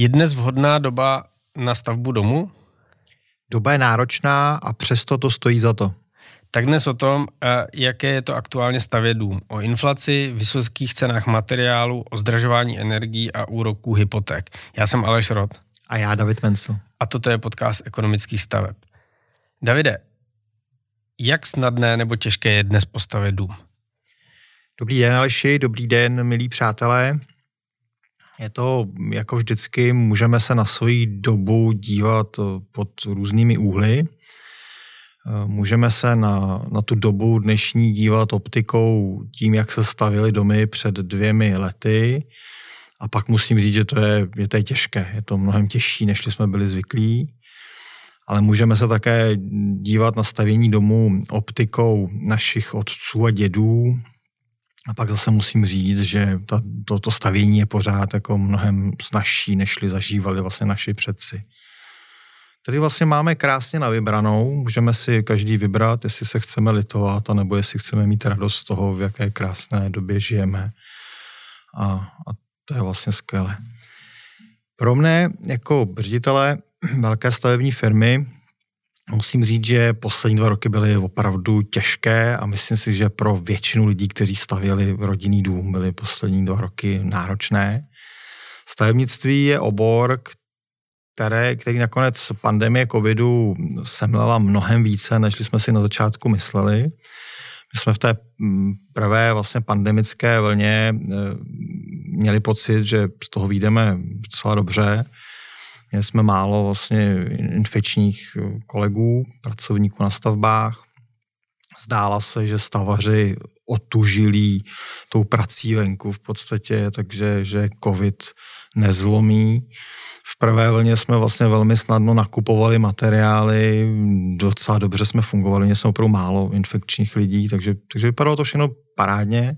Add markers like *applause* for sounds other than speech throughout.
Je dnes vhodná doba na stavbu domu? Doba je náročná a přesto to stojí za to. Tak dnes o tom, eh, jaké je to aktuálně stavět dům. O inflaci, vysokých cenách materiálu, o zdražování energií a úroků hypoték. Já jsem Aleš Rod. A já David Mencel. A toto je podcast ekonomických staveb. Davide, jak snadné nebo těžké je dnes postavit dům? Dobrý den, Aleši, dobrý den, milí přátelé. Je to jako vždycky, můžeme se na svoji dobu dívat eh, pod různými úhly. Eh, můžeme se na, na tu dobu dnešní dívat optikou tím, jak se stavily domy před dvěmi lety. A pak musím říct, že to je, je to je těžké. Je to mnohem těžší, než jsme byli zvyklí. Ale můžeme se také dívat na stavění domů optikou našich otců a dědů, a pak zase musím říct, že ta, to, to stavění je pořád jako mnohem snažší, nežli zažívali vlastně naši předci. Tady vlastně máme krásně na vybranou, můžeme si každý vybrat, jestli se chceme litovat, anebo jestli chceme mít radost z toho, v jaké krásné době žijeme. A, a to je vlastně skvělé. Pro mne jako ředitele velké stavební firmy Musím říct, že poslední dva roky byly opravdu těžké a myslím si, že pro většinu lidí, kteří stavěli rodinný dům, byly poslední dva roky náročné. Stavebnictví je obor, které, který nakonec pandemie covidu semlela mnohem více, než jsme si na začátku mysleli. My jsme v té mm, prvé vlastně pandemické vlně eh, měli pocit, že z toho výjdeme docela dobře Měli jsme málo vlastně infekčních eh, kolegů, pracovníků na stavbách. Zdála se, že stavaři otužilí tou prací venku v podstatě, takže že covid nezlomí. V prvé vlně jsme vlastně velmi snadno nakupovali materiály, docela dobře jsme fungovali, měli jsme opravdu málo infekčních lidí, takže, takže vypadalo to všechno parádně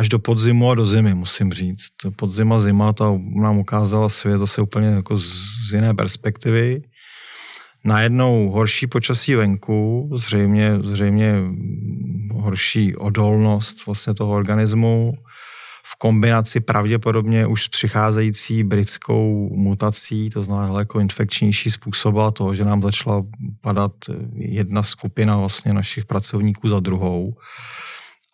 až do podzimu a do zimy, musím říct. Podzima, zima, ta nám ukázala svět zase úplně jako z, z jiné perspektivy. Najednou horší počasí venku, zřejmě, zřejmě horší odolnost vlastně toho organismu, v kombinaci pravděpodobně už s přicházející britskou mutací, to znamená daleko infekčnější způsoba toho, že nám začala padat jedna skupina vlastně našich pracovníků za druhou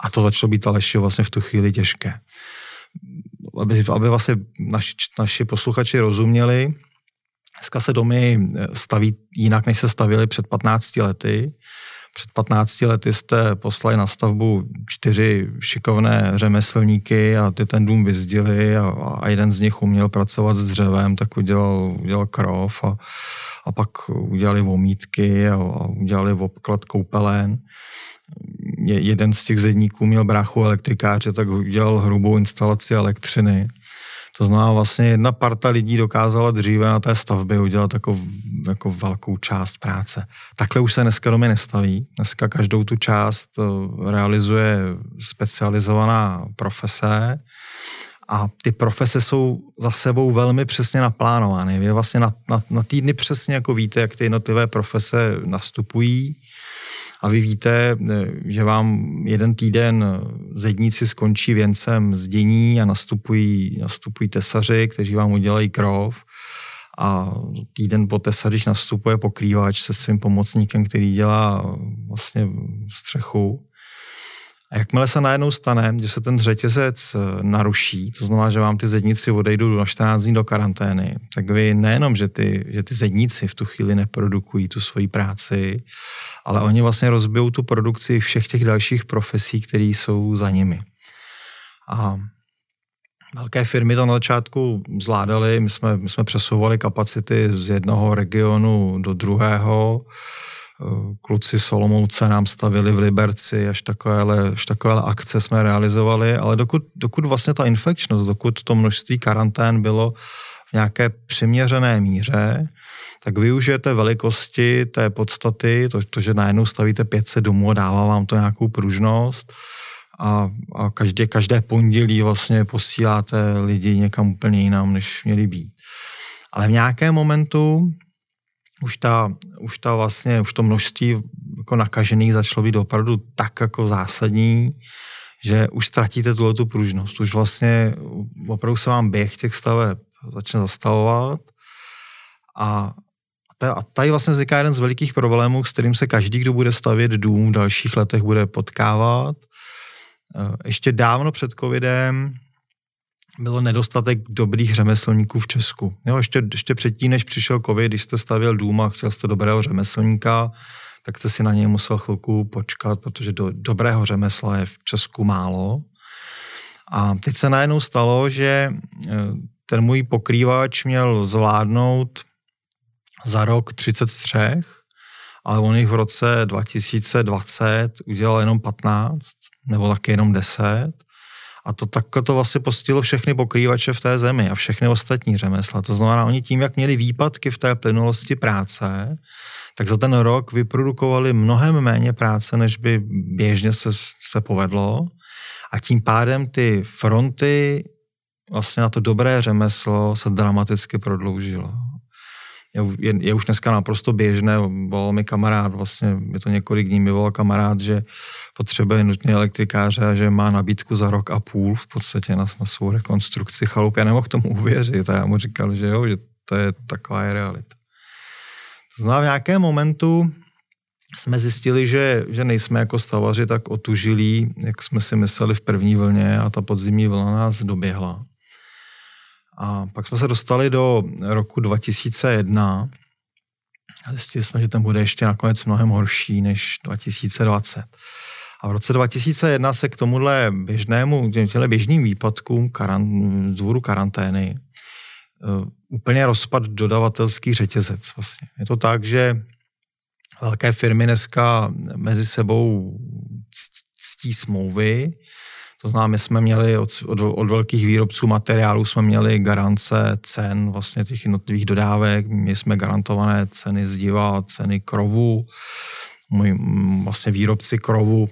a to začalo být Aleši vlastně v tu chvíli těžké. Aby, aby vlastně naši, naši posluchači rozuměli, dneska se domy staví jinak, než se stavili před 15 lety. Před 15 lety jste poslali na stavbu čtyři šikovné řemeslníky a ty ten dům vyzdili a, a jeden z nich uměl pracovat s dřevem, tak udělal, udělal krov a, a pak udělali vomítky a, a udělali obklad koupelen jeden z těch zedníků měl bráchu elektrikáře, tak udělal hrubou instalaci elektřiny. To znamená, vlastně jedna parta lidí dokázala dříve na té stavbě udělat jako, jako velkou část práce. Takhle už se dneska domy nestaví. Dneska každou tu část eh, realizuje specializovaná profese a ty profese jsou za sebou velmi přesně naplánovány. Vy vlastně na, na, na týdny přesně jako víte, jak ty jednotlivé profese nastupují a vy víte, eh, že vám jeden týden zedníci skončí věncem zdění a nastupují, nastupují tesaři, kteří vám udělají krov a týden po tesařích nastupuje pokrývač se svým pomocníkem, který dělá vlastně střechu. A jakmile se najednou stane, že se ten řetězec eh, naruší, to znamená, že vám ty zedníci odejdou na 14 dní do karantény, tak vy nejenom, že ty, že ty zedníci v tu chvíli neprodukují tu svoji práci, ale oni vlastně rozbijou tu produkci všech těch dalších profesí, které jsou za nimi. A Velké firmy to na začátku zvládaly, my jsme, my jsme přesouvali kapacity z jednoho regionu do druhého, kluci Solomouce nám stavili v Liberci, až takovéhle, až takovéhle akce jsme realizovali, ale dokud, dokud vlastně ta infekčnost, dokud to množství karantén bylo v nějaké přiměřené míře, tak využijete velikosti té podstaty, to, to že najednou stavíte 500 domů a dává vám to nějakou pružnost a, a každé, každé pondělí vlastně posíláte lidi někam úplně jinam, než měli být. Ale v nějakém momentu už ta, už ta vlastně, už to množství jako nakažených začalo být opravdu tak jako zásadní, že už ztratíte tuhle tu pružnost. Už vlastně opravdu se vám běh těch staveb začne zastavovat a a tady vlastně vzniká jeden z velikých problémů, s kterým se každý, kdo bude stavět dům v dalších letech, bude potkávat. Eh, ještě dávno před covidem bylo nedostatek dobrých řemeslníků v Česku. Jo, ještě, ještě předtím, než přišel covid, když jste stavěl dům a chtěl jste dobrého řemeslníka, tak jste si na něj musel chvilku počkat, protože do dobrého řemesla je v Česku málo. A teď se najednou stalo, že eh, ten můj pokrývač měl zvládnout za rok 30 střech, ale on jich v roce 2020 udělal jenom 15, nebo taky jenom 10. A to takhle to vlastně postihlo všechny pokrývače v té zemi a všechny ostatní řemesla. To znamená, oni tím, jak měli výpadky v té plynulosti práce, tak za ten rok vyprodukovali mnohem méně práce, než by běžně se, se povedlo. A tím pádem ty fronty vlastně na to dobré řemeslo se dramaticky prodloužilo je, je už dneska naprosto běžné, volal mi kamarád, vlastně je to několik dní mi volal kamarád, že potřebuje nutně elektrikáře a že má nabídku za rok a půl v podstatě na, na svou rekonstrukci chalup. Já nemohl tomu uvěřit a já mu říkal, že jo, že to je taková je realita. To znamená, v nějakém momentu jsme zjistili, že, že nejsme jako stavaři tak otužilí, jak jsme si mysleli v první vlně a ta podzimní vlna nás doběhla. A pak jsme se dostali do roku 2001 a zjistili jsme, že ten bude ještě nakonec mnohem horší než 2020. A v roce 2001 se k tomuhle běžnému, těmhle běžným výpadkům karan, dvoru karantény uh, úplně rozpad dodavatelský řetězec. Vlastně. Je to tak, že velké firmy dneska mezi sebou ctí smlouvy, to znamená, my jsme měli od, od, od velkých výrobců materiálů jsme měli garance cen vlastně těch jednotlivých dodávek, my jsme garantované ceny zdiva, ceny krovu, můj vlastně výrobci krovu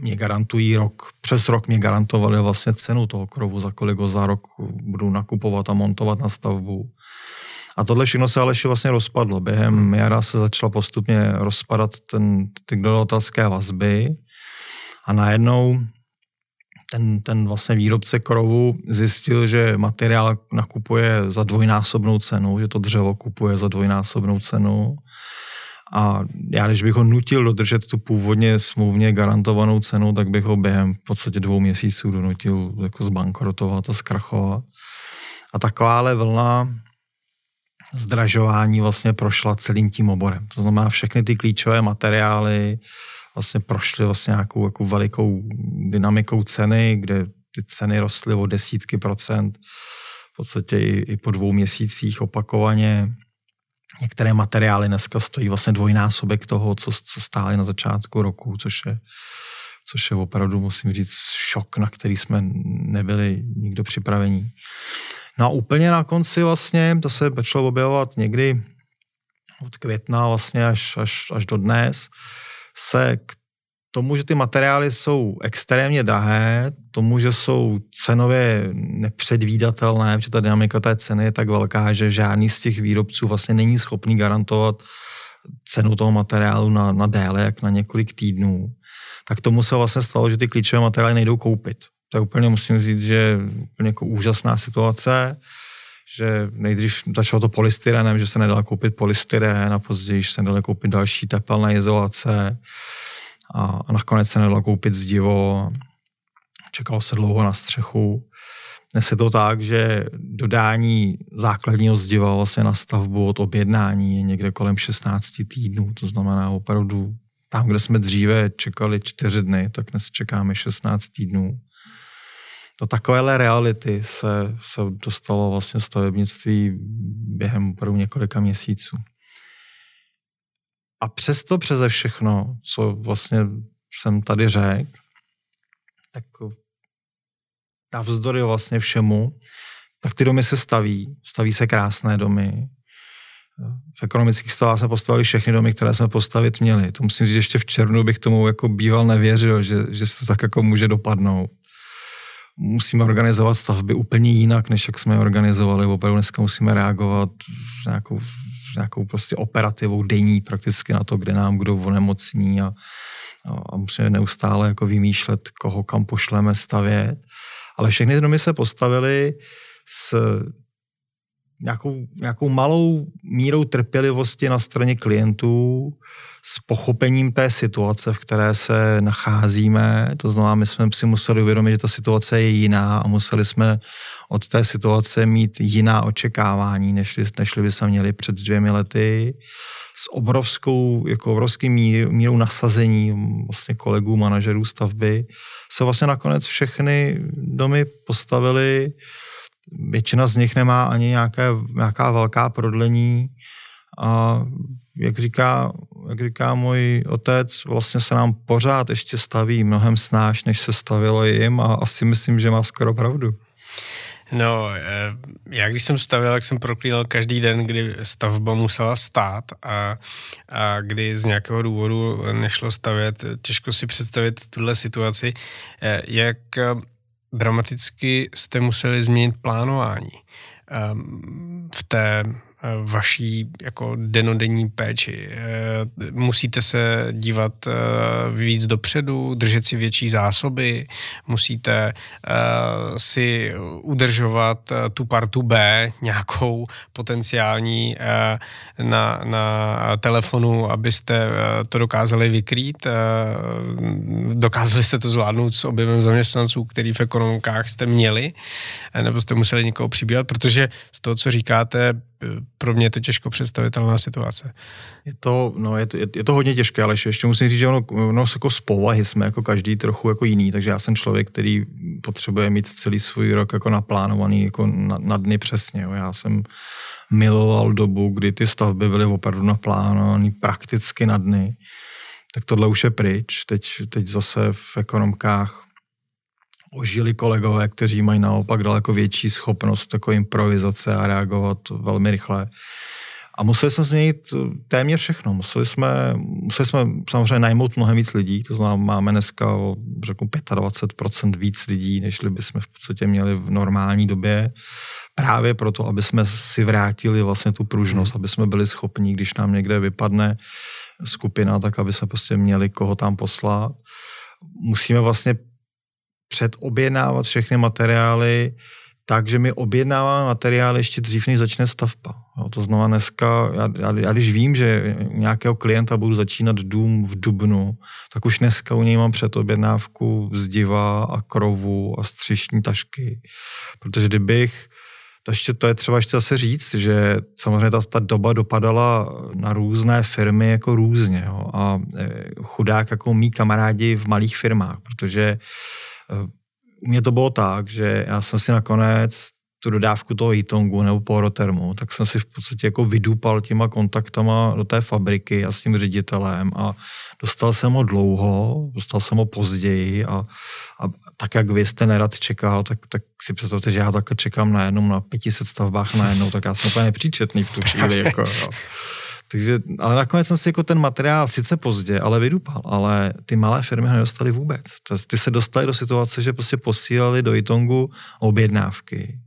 mě garantují rok, přes rok mě garantovali vlastně cenu toho krovu, za kolik ho za rok budu nakupovat a montovat na stavbu. A tohle všechno se ale ještě vlastně rozpadlo. Během jara se začala postupně rozpadat ten, ty dodavatelské vazby a najednou ten, ten vlastně výrobce krovu zjistil, že materiál nakupuje za dvojnásobnou cenu, že to dřevo kupuje za dvojnásobnou cenu. A já, když bych ho nutil dodržet tu původně smluvně garantovanou cenu, tak bych ho během v podstatě dvou měsíců donutil jako zbankrotovat a zkrachovat. A takováhle vlna zdražování vlastně prošla celým tím oborem. To znamená všechny ty klíčové materiály, vlastně prošly vlastně nějakou jako velikou dynamikou ceny, kde ty ceny rostly o desítky procent, v podstatě i, i po dvou měsících opakovaně. Některé materiály dneska stojí vlastně dvojnásobek toho, co, co stály na začátku roku, což je, což je opravdu, musím říct, šok, na který jsme nebyli nikdo připravení. No a úplně na konci vlastně, to se začalo objevovat někdy od května vlastně až, až, až do dnes, se k tomu, že ty materiály jsou extrémně drahé, tomu, že jsou cenově nepředvídatelné, že ta dynamika té ceny je tak velká, že žádný z těch výrobců vlastně není schopný garantovat cenu toho materiálu na, na déle, jak na několik týdnů, tak tomu se vlastně stalo, že ty klíčové materiály nejdou koupit. Je úplně, musím říct, že úplně jako úžasná situace že nejdřív začalo to polystyrenem, že se nedala koupit polystyren a později se nedala koupit další tepelné izolace a, a nakonec se nedala koupit zdivo. Čekalo se dlouho na střechu. Dnes je to tak, že dodání základního zdiva vlastně na stavbu od objednání je někde kolem 16 týdnů. To znamená opravdu tam, kde jsme dříve čekali 4 dny, tak dnes čekáme 16 týdnů do takovéhle reality se, se dostalo vlastně stavebnictví během opravdu několika měsíců. A přesto přeze všechno, co vlastně jsem tady řekl, tak navzdory vlastně všemu, tak ty domy se staví, staví se krásné domy. V ekonomických stavách jsme postavili všechny domy, které jsme postavit měli. To musím říct, že ještě v červnu bych tomu jako býval nevěřil, že, že se to tak jako může dopadnout musíme organizovat stavby úplně jinak, než jak jsme je organizovali. Opravdu dneska musíme reagovat s nějakou, s nějakou prostě operativou denní prakticky na to, kde nám kdo onemocní a, a musíme neustále jako vymýšlet, koho kam pošleme stavět. Ale všechny domy se postavily s nějakou, nějakou malou mírou trpělivosti na straně klientů, s pochopením té situace, v které se nacházíme. To znamená, my jsme si museli uvědomit, že ta situace je jiná a museli jsme od té situace mít jiná očekávání, než, než by jsme měli před dvěmi lety. S obrovskou, jako obrovským mír, mírou nasazení vlastně kolegů, manažerů stavby se vlastně nakonec všechny domy postavily většina z nich nemá ani nějaké, nějaká velká prodlení a jak říká, jak říká můj otec, vlastně se nám pořád ještě staví mnohem snáš, než se stavilo jim a asi myslím, že má skoro pravdu. No, eh, já když jsem stavil, tak jsem proklínal každý den, kdy stavba musela stát a, a kdy z nějakého důvodu nešlo stavět. Těžko si představit tuhle situaci, eh, jak dramaticky jste museli změnit plánování ehm, v té vaší jako denodenní péči. Eh, musíte se dívat eh, víc dopředu, držet si větší zásoby, musíte eh, si udržovat tu partu B nějakou potenciální na, na telefonu, abyste to dokázali vykrýt. Dokázali jste to zvládnout s objemem zaměstnanců, který v ekonomikách jste měli, nebo jste museli někoho přibývat, protože z toho, co říkáte, pro mě je to těžko představitelná situace. Je to, no, je to, je to hodně těžké, ale ještě musím říct, že ono, ono jako z povahy jsme jako každý trochu jako jiný, takže já jsem člověk, který potřebuje mít celý svůj rok jako naplánovaný jako na, na dny přesně. Jo. Já jsem miloval dobu, kdy ty stavby byly opravdu naplánované prakticky na dny. Tak tohle už je pryč. Teď, teď zase v ekonomkách ožili kolegové, kteří mají naopak daleko větší schopnost jako improvizace a reagovat velmi rychle. A museli jsme změnit téměř všechno. Museli jsme, museli jsme samozřejmě najmout mnohem víc lidí, to znamená, máme dneska řeknu 25% víc lidí, než bychom v podstatě měli v normální době. Právě proto, aby jsme si vrátili vlastně tu pružnost, hmm. aby jsme byli schopni, když nám někde vypadne skupina, tak aby jsme prostě měli koho tam poslat. Musíme vlastně předobjednávat všechny materiály tak, že my objednáváme materiály ještě dřív, než začne stavba. Jo, to znamená dneska, já, já, já když vím, že nějakého klienta budu začínat dům v Dubnu, tak už dneska u něj mám předobjednávku zdiva a krovu a střešní tašky. Protože kdybych to ještě to je třeba ještě zase říct, že samozřejmě ta, ta doba dopadala na různé firmy jako různě. Jo, a e, chudák jako mý kamarádi v malých firmách, protože u mě to bylo tak, že já jsem si nakonec tu dodávku toho Hitongu nebo porotermu, tak jsem si v podstatě jako vydupal těma kontaktama do té fabriky a s tím ředitelem a dostal jsem ho dlouho, dostal jsem ho později a, a tak, jak vy jste nerad čekal, tak, tak si představte, že já takhle čekám na jednom, na 500 stavbách na jednou, tak já jsem úplně nepříčetný v tu *laughs* chvíli. Jako, jo. Takže, ale nakonec jsem si jako ten materiál sice pozdě, ale vydupal, ale ty malé firmy ho nedostali vůbec. Ty se dostali do situace, že prostě posílali do Itongu objednávky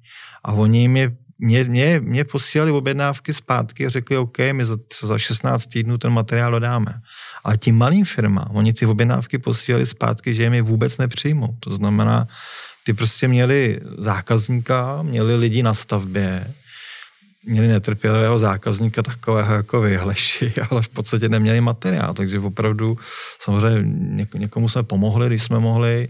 a oni mě, mě, mě, mě posílali objednávky zpátky a řekli, OK, my za, za 16 týdnů ten materiál dodáme. Ale tím malým firmám, oni ty objednávky posílali zpátky, že je vůbec nepřijmou. To znamená, ty prostě měli zákazníka, měli lidi na stavbě, měli netrpělivého zákazníka takového jako vyhleši, *laughs* ale v podstatě neměli materiál, takže opravdu samozřejmě někomu jsme pomohli, když jsme mohli,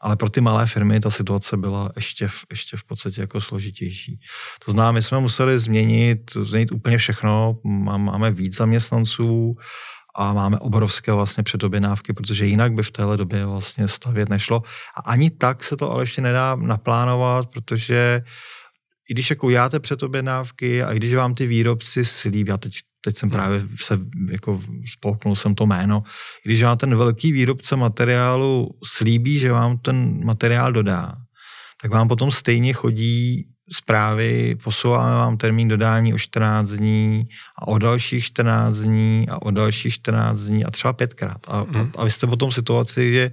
ale pro ty malé firmy ta situace byla ještě, ještě v podstatě jako složitější. To znamená, my jsme museli změnit, změnit úplně všechno, máme víc zaměstnanců, a máme obrovské vlastně předoběnávky, protože jinak by v téhle době vlastně stavět nešlo. A ani tak se to ale ještě nedá naplánovat, protože i když jako játe předobjednávky a i když vám ty výrobci slíbí, já teď, teď jsem hmm. právě se jako spolknul jsem to jméno, i když vám ten velký výrobce materiálu slíbí, že vám ten materiál dodá, tak vám potom stejně chodí zprávy, posouváme vám termín dodání o 14 dní a o dalších 14 dní a o dalších 14 dní a třeba pětkrát. A, hmm. a vy jste potom v situaci, že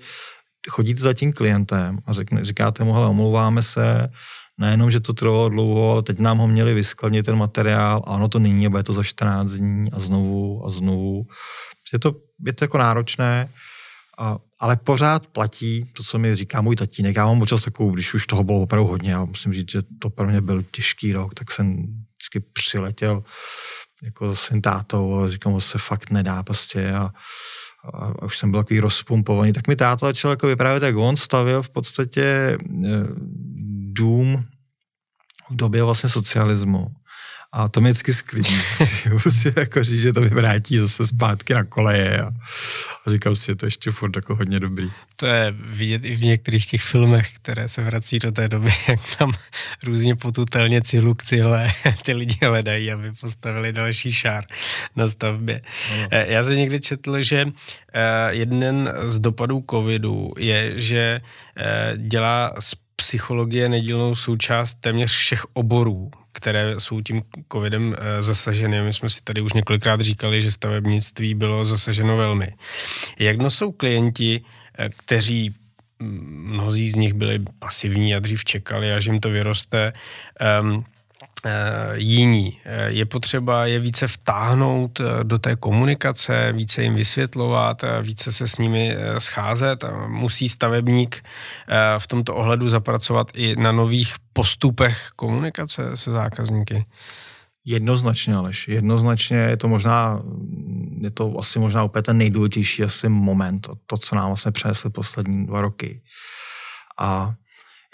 chodíte za tím klientem a řekne, říkáte mu, hele, omlouváme se, nejenom, že to trvalo dlouho, ale teď nám ho měli vyskladnit ten materiál a ono to není, bude to za 14 dní a znovu a znovu. Je to, je to jako náročné A, ale pořád platí to, co mi říká můj tatínek. Já mám občas takovou, když už toho bylo opravdu hodně, a musím říct, že to pro mě byl těžký rok, tak jsem vždycky přiletěl jako se svým tátou a říkám, se fakt nedá prostě a, a, už jsem byl takový rozpumpovaný, tak mi táta začal jako vyprávět, jak on stavil v podstatě e, dům v době vlastně socialismu a to mě vždycky sklidí. Musím jako říct, že to vyvrátí zase zpátky na koleje a, a říkám si, že to ještě furt jako hodně dobrý. To je vidět i v některých těch filmech, které se vrací do té doby, jak tam různě potutelně cilu k cíle *laughs* ty lidi hledají, aby postavili další šár na stavbě. No. Eh, já jsem někdy četl, že eh, jeden z dopadů covidu je, že eh, dělá z psychologie nedílnou součást téměř všech oborů, které jsou tím covidem eh, zasaženy. My jsme si tady už několikrát říkali, že stavebnictví bylo zasaženo velmi. Jak dnes jsou klienti, eh, kteří mm, mnozí z nich byli pasivní a dřív čekali, až jim to vyroste, um, jiní. Je potřeba je více vtáhnout do té komunikace, více jim vysvětlovat, více se s nimi scházet. Musí stavebník v tomto ohledu zapracovat i na nových postupech komunikace se zákazníky? Jednoznačně, Aleš. Jednoznačně je to možná, je to asi možná úplně ten nejdůležitější asi moment, to, co nám vlastně přinesly poslední dva roky. A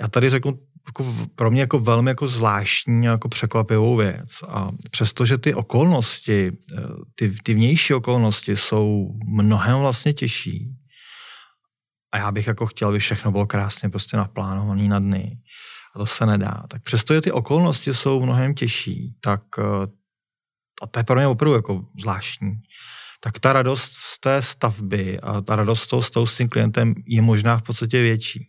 já tady řeknu jako pro mě jako velmi jako zvláštní jako překvapivou věc. A přestože ty okolnosti, eh, ty, ty vnější okolnosti jsou mnohem vlastně těžší, a já bych jako chtěl, aby všechno bylo krásně prostě naplánované na dny, a to se nedá. Tak přestože ty okolnosti jsou mnohem těžší, tak eh, a to je pro mě opravdu jako zvláštní, tak ta radost z té stavby a ta radost toho, s tím klientem je možná v podstatě větší.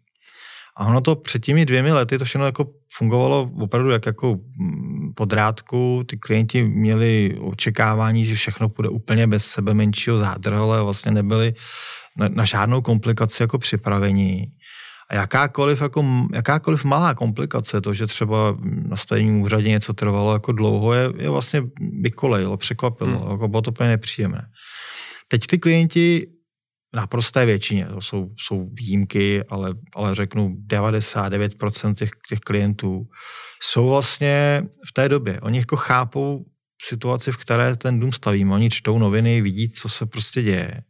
A ono to před těmi dvěmi lety to všechno jako fungovalo opravdu jak jako mm, podrádku. Ty klienti měli očekávání, že všechno půjde úplně bez sebe menšího zádrhele a vlastně nebyli na, na žádnou komplikaci jako připravení. A jakákoliv, jako, jakákoliv malá komplikace, to, že třeba na stejném úřadě něco trvalo jako dlouho, je, je vlastně vykolejilo, překvapilo, hmm. jako bylo to úplně nepříjemné. Teď ty klienti naprosté většině, to jsou, jsou výjimky, ale, ale řeknu 99% těch, těch klientů jsou vlastně v té době. Oni jako chápou situaci, v které ten dům stavíme. Oni čtou noviny, vidí, co se prostě děje.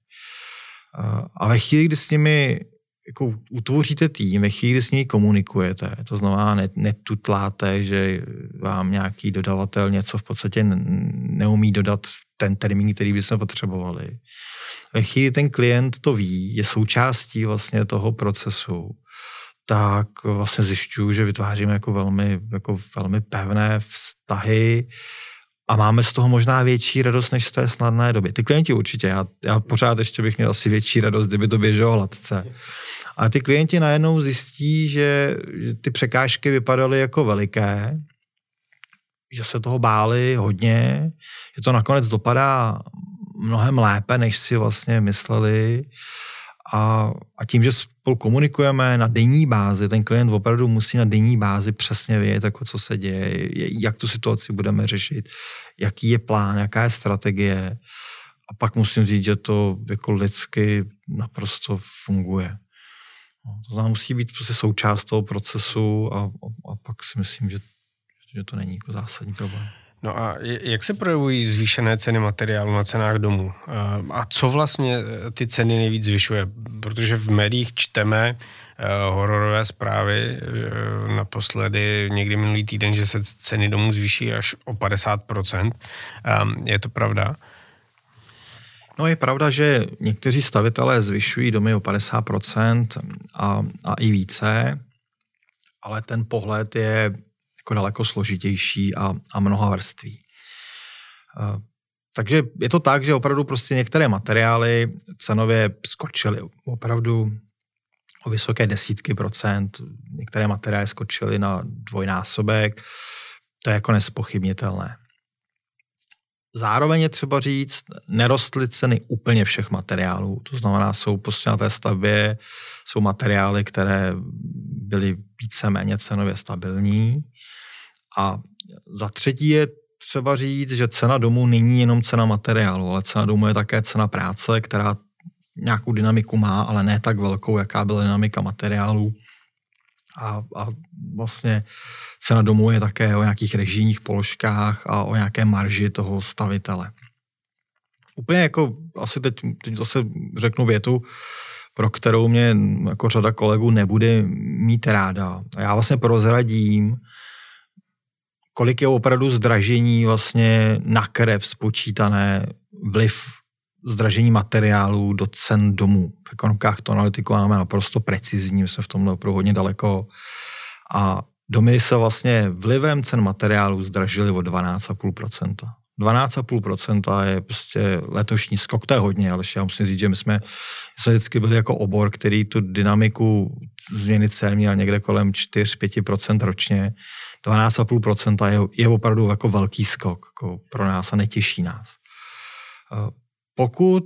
A ve chvíli, kdy s nimi jako utvoříte tým, ve chvíli, kdy s nimi komunikujete, to znamená, ne, netutláte, že vám nějaký dodavatel něco v podstatě neumí dodat ten termín, který bychom potřebovali, ve chvíli ten klient to ví, je součástí vlastně toho procesu, tak vlastně zjišťuju, že vytváříme jako velmi, jako velmi pevné vztahy a máme z toho možná větší radost, než z té snadné doby. Ty klienti určitě, já, já pořád ještě bych měl asi větší radost, kdyby to běželo hladce. A ty klienti najednou zjistí, že ty překážky vypadaly jako veliké, že se toho báli hodně, že to nakonec dopadá mnohem lépe, než si vlastně mysleli. A, a tím, že spolu komunikujeme na denní bázi, ten klient opravdu musí na denní bázi přesně vědět, jako co se děje, jak tu situaci budeme řešit, jaký je plán, jaká je strategie. A pak musím říct, že to jako lidsky naprosto funguje. No, to znamená, musí být prostě součást toho procesu a, a, a pak si myslím, že, že to není jako zásadní problém. No a jak se projevují zvýšené ceny materiálu na cenách domů? A co vlastně eh, ty ceny nejvíc zvyšuje? Protože v médiích čteme eh, hororové zprávy eh, naposledy někdy minulý týden, že se ceny domů zvýší až o 50%. Je to pravda? No je pravda, že někteří stavitelé zvyšují domy o 50% a, a i více, ale ten pohled je jako daleko složitější a, a mnoha vrství. Takže je to tak, že opravdu prostě některé materiály cenově skočily opravdu o vysoké desítky procent, některé materiály skočily na dvojnásobek, to je jako nespochybnitelné. Zároveň je třeba říct, nerostly ceny úplně všech materiálů. To znamená, jsou prostě na té stavbě jsou materiály, které byly víceméně cenově stabilní. A za třetí je třeba říct, že cena domu není jenom cena materiálu, ale cena domu je také cena práce, která nějakou dynamiku má, ale ne tak velkou, jaká byla dynamika materiálů. A, a vlastně cena domu je také o nějakých režijních položkách a o nějaké marži toho stavitele. Úplně jako, asi teď, teď zase řeknu větu, pro kterou mě jako řada kolegů nebude mít ráda. A já vlastně prozradím, kolik je opravdu zdražení vlastně na krev spočítané vliv zdražení materiálů do cen domů. V ekonomkách to analytiku máme naprosto precizní, jsme v tom opravdu hodně daleko. A domy se vlastně vlivem cen materiálů zdražily o 12,5%. 12,5% je prostě letošní skok, to je hodně, ale já musím říct, že my jsme, jsme vždycky byli jako obor, který tu dynamiku změny cen měl někde kolem 4-5% ročně. 12,5% je, je opravdu jako velký skok jako pro nás a netěší nás. Eh, pokud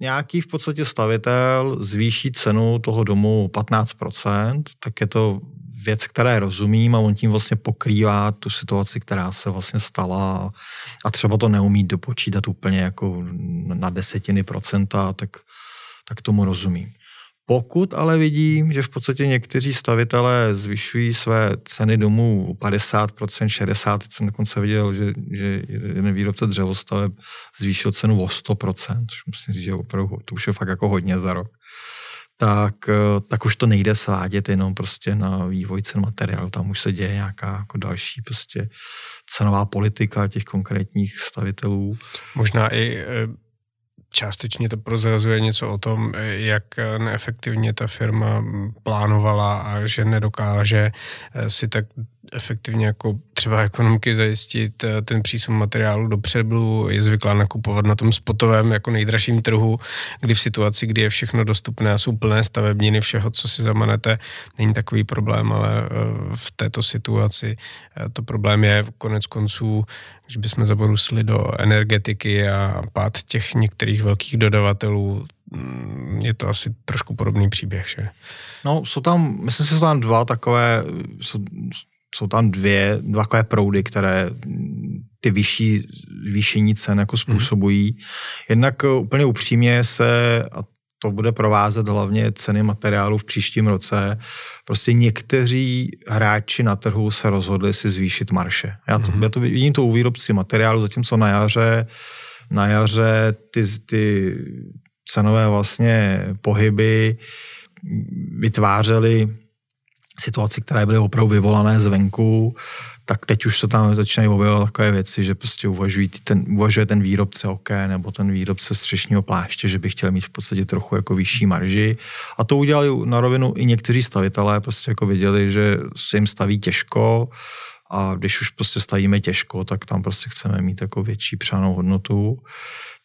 nějaký v podstatě stavitel zvýší cenu toho domu 15%, tak je to věc, které rozumím a on tím vlastně pokrývá tu situaci, která se vlastně stala a třeba to neumí dopočítat úplně jako na desetiny procenta, tak, tak tomu rozumím. Pokud ale vidím, že v podstatě někteří stavitelé zvyšují své ceny domů 50%, 60%, jsem dokonce viděl, že, že jeden výrobce dřevostaveb zvýšil cenu o 100%, což musím říct, že opravdu to už je fakt jako hodně za rok tak, eh, tak už to nejde svádět jenom prostě na vývoj cen materiálu. Tam už se děje nějaká jako další prostě cenová politika těch konkrétních stavitelů. Možná i eh, částečně to prozrazuje něco o tom, jak neefektivně ta firma plánovala a že nedokáže eh, si tak efektivně jako třeba ekonomky zajistit eh, ten přísun materiálu dopředu, je zvyklá nakupovat na tom spotovém jako nejdražším trhu, kdy v situaci, kdy je všechno dostupné a jsou plné stavebniny, všeho, co si zamanete, není takový problém, ale eh, v této situaci to problém je konec konců když bychom zaborusli do energetiky a pád těch některých velkých dodavatelů, mm, je to asi trošku podobný příběh, že? No, jsou tam, myslím si, jsou tam dva takové, jsou, jsou tam dvě, dva takové proudy, které ty vyšší výšení cen jako způsobují. Hmm. Jednak úplně upřímně se, a to bude provázet hlavně ceny materiálu v příštím roce. Prostě někteří hráči na trhu se rozhodli si zvýšit marše. Já to, mm-hmm. já to vidím to u výrobci materiálu, zatímco na jaře, na jaře ty, ty cenové vlastně pohyby vytvářely situaci, které byly opravdu vyvolané zvenku, tak teď už se tam začínají objevovat takové věci, že prostě uvažují ten, uvažuje ten výrobce OK nebo ten výrobce střešního pláště, že by chtěl mít v podstatě trochu jako vyšší marži. A to udělali na rovinu i někteří stavitelé, prostě jako viděli, že se jim staví těžko a když už prostě stavíme těžko, tak tam prostě chceme mít jako větší přánou hodnotu.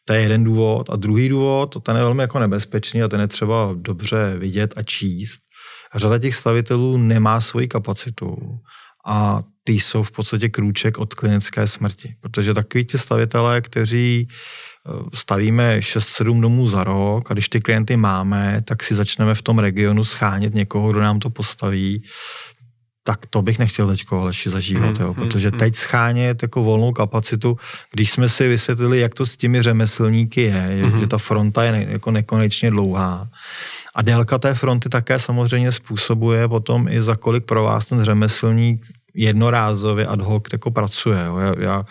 To je jeden důvod. A druhý důvod, ten je velmi jako nebezpečný a ten je třeba dobře vidět a číst. Řada těch stavitelů nemá svoji kapacitu a ty jsou v podstatě krůček od klinické smrti. Protože takový ti stavitelé, kteří eh, stavíme 6-7 domů za rok a když ty klienty máme, tak si začneme v tom regionu schánět někoho, kdo nám to postaví, tak to bych nechtěl teď Aleši zažívat, mm, jo, protože mm, teď schánět jako volnou kapacitu, když jsme si vysvětlili, jak to s těmi řemeslníky je, mm. že ta fronta je ne, jako nekonečně dlouhá. A délka té fronty také samozřejmě způsobuje potom i za kolik pro vás ten řemeslník jednorázově ad hoc jako pracuje. Jo. Já, já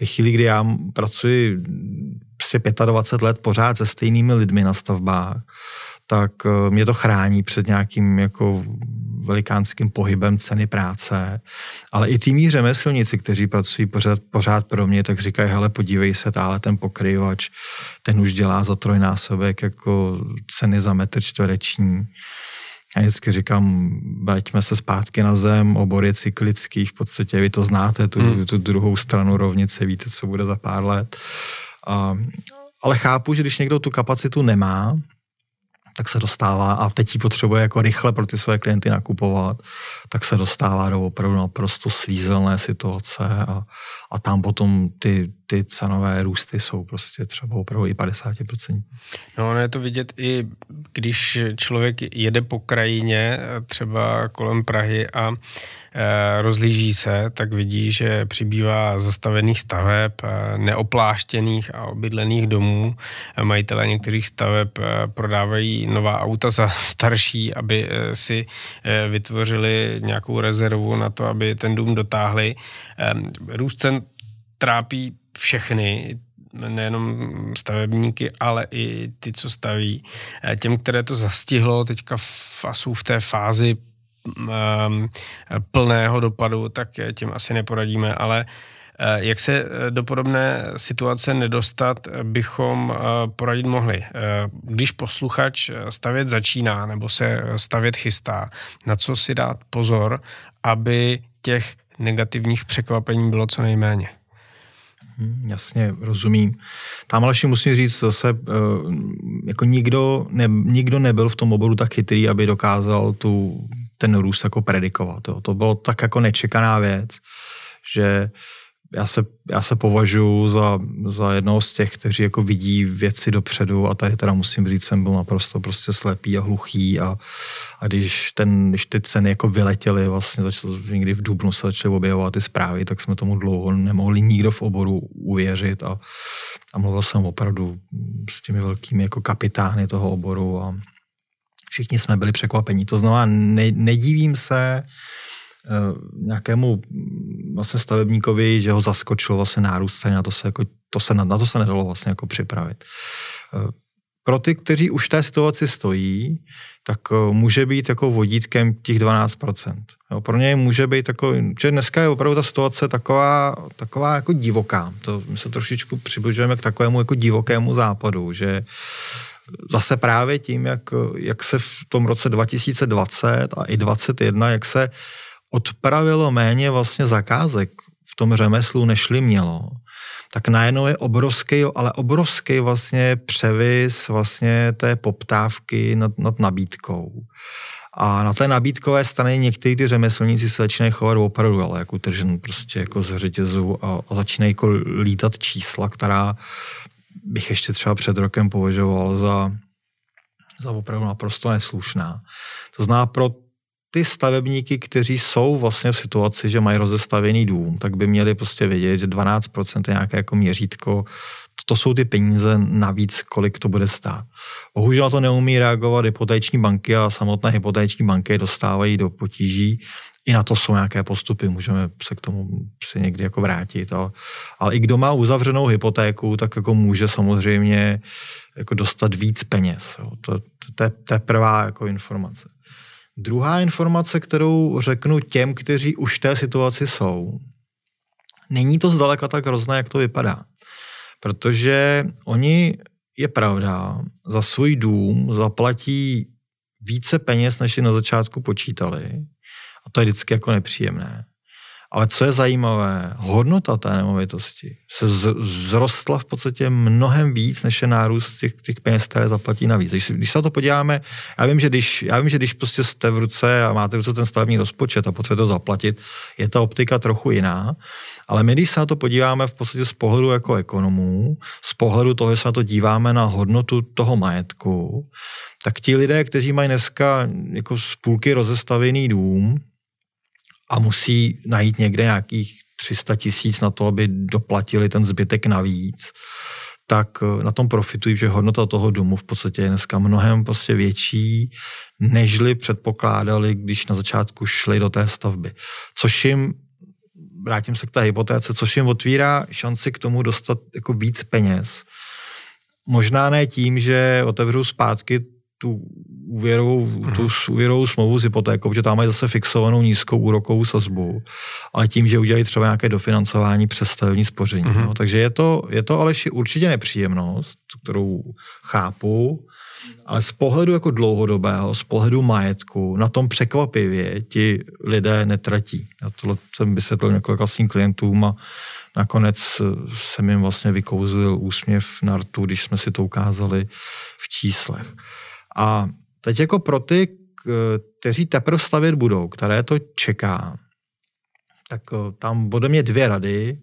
v chvíli, kdy já pracuji si 25 let pořád se stejnými lidmi na stavbách, tak eh, mě to chrání před nějakým jako velikánským pohybem ceny práce. Ale i tými řemeslníci, kteří pracují pořád, pořád pro mě, tak říkají, hele, podívej se, táhle ten pokryvač, ten už dělá za trojnásobek jako ceny za metr čtvereční. Já vždycky říkám, vraťme se zpátky na zem, obor je cyklický, v podstatě vy to znáte, tu, hmm. tu druhou stranu rovnice, víte, co bude za pár let. A, ale chápu, že když někdo tu kapacitu nemá, tak se dostává, a teď ji potřebuje jako rychle pro ty své klienty nakupovat, tak se dostává do opravdu naprosto svízelné situace a, a tam potom ty, ty cenové růsty jsou prostě třeba opravdu i 50%. No, ono je to vidět i, když člověk jede po krajině, třeba kolem Prahy a e, rozlíží se, tak vidí, že přibývá zastavených staveb, e, neopláštěných a obydlených domů. Majitelé některých staveb e, prodávají nová auta za starší, aby e, si e, vytvořili nějakou rezervu na to, aby ten dům dotáhli. E, růst cen trápí všechny, nejenom stavebníky, ale i ty, co staví. Eh, těm, které to zastihlo teďka v, a jsou v té fázi um, plného dopadu, tak těm asi neporadíme, ale eh, jak se eh, do podobné situace nedostat, bychom poradit mohli. Když posluchač stavět začíná nebo se stavět chystá, na co si dát pozor, aby těch negativních překvapení bylo co nejméně. Hmm, jasně, rozumím. Tam ale musím říct zase, eh, jako nikdo, ne, nikdo nebyl v tom oboru tak chytrý, aby dokázal tu, ten růst jako predikovat. Jo. To bylo tak jako nečekaná věc, že já se, já se považuji za, za jednoho z těch, kteří jako vidí věci dopředu a tady teda musím říct, jsem byl naprosto prostě slepý a hluchý a, a když, ten, když ty ceny jako vyletěly, vlastně začal, někdy v Dubnu se začaly objevovat ty zprávy, tak jsme tomu dlouho nemohli nikdo v oboru uvěřit a, a mluvil jsem opravdu s těmi velkými jako kapitány toho oboru a všichni jsme byli překvapení. To znamená, ne, nedivím se, nějakému mm, vlastně stavebníkovi, že ho zaskočil vlastně nárůst ceny, na to se, jako, to se, na, na to se nedalo vlastně jako připravit. Eh, pro ty, kteří už v té situaci stojí, tak eh, může být jako vodítkem těch 12%. Jo, pro něj může být jako, že dneska je opravdu ta situace taková, taková jako divoká. To my se trošičku přibližujeme k takovému jako divokému západu, že zase právě tím, jak, jak se v tom roce 2020 a i 2021, jak se odpravilo méně vlastně zakázek v tom řemeslu, nežli mělo, tak najednou je obrovský, ale obrovský vlastně převis vlastně té poptávky nad, nad nabídkou. A na té nabídkové straně někteří ty řemeslníci se začínají chovat opravdu, ale jako tržen prostě jako z řetězu a, a začínají jako lítat čísla, která bych ještě třeba před rokem považoval za, za opravdu naprosto neslušná. To zná pro ty stavebníky, kteří jsou vlastně v situaci, že mají rozestavěný dům, tak by měli prostě vědět, že 12% je nějaké jako měřítko, to jsou ty peníze navíc, kolik to bude stát. Bohužel to neumí reagovat hypotéční banky a samotné hypotéční banky dostávají do potíží. I na to jsou nějaké postupy, můžeme se k tomu si někdy jako vrátit. Ale, ale i kdo má uzavřenou hypotéku, tak jako může samozřejmě jako dostat víc peněz. Jo. To, to, to, to je prvá jako informace. Druhá informace, kterou řeknu těm, kteří už v té situaci jsou, není to zdaleka tak hrozné, jak to vypadá. Protože oni, je pravda, za svůj dům zaplatí více peněz, než si na začátku počítali. A to je vždycky jako nepříjemné. Ale co je zajímavé, hodnota té nemovitosti se zrostla v podstatě mnohem víc, než je nárůst těch, těch peněz, které zaplatí navíc. Když, když se na to podíváme, já vím, že když, já vím, že když prostě jste v ruce a máte v ruce ten stavební rozpočet a potřebujete to zaplatit, je ta optika trochu jiná. Ale my, když se na to podíváme v podstatě z pohledu jako ekonomů, z pohledu toho, že se na to díváme na hodnotu toho majetku, tak ti lidé, kteří mají dneska jako z půlky rozestavený dům, a musí najít někde nějakých 300 tisíc na to, aby doplatili ten zbytek navíc, tak eh, na tom profitují, že hodnota toho domu v podstatě je dneska mnohem prostě větší, nežli předpokládali, když na začátku šli do té stavby. Což jim, vrátím se k té hypotéce, což jim otvírá šanci k tomu dostat jako víc peněz. Možná ne tím, že otevřou zpátky tu úvěrovou, mm. tu úvěrovou smlouvu s hypotékou, že tam mají zase fixovanou nízkou úrokovou sazbu, ale tím, že udělají třeba nějaké dofinancování přes stavební spoření. Mm. No. Takže je to, je to ale určitě nepříjemnost, kterou chápu, ale z pohledu jako dlouhodobého, z pohledu majetku, na tom překvapivě ti lidé netratí. Já tohle jsem vysvětlil několika svým klientům a nakonec jsem jim vlastně vykouzlil úsměv na rtu, když jsme si to ukázali v číslech. A teď jako pro ty, kteří teprve stavět budou, které to čeká, tak eh, tam bude mě dvě rady.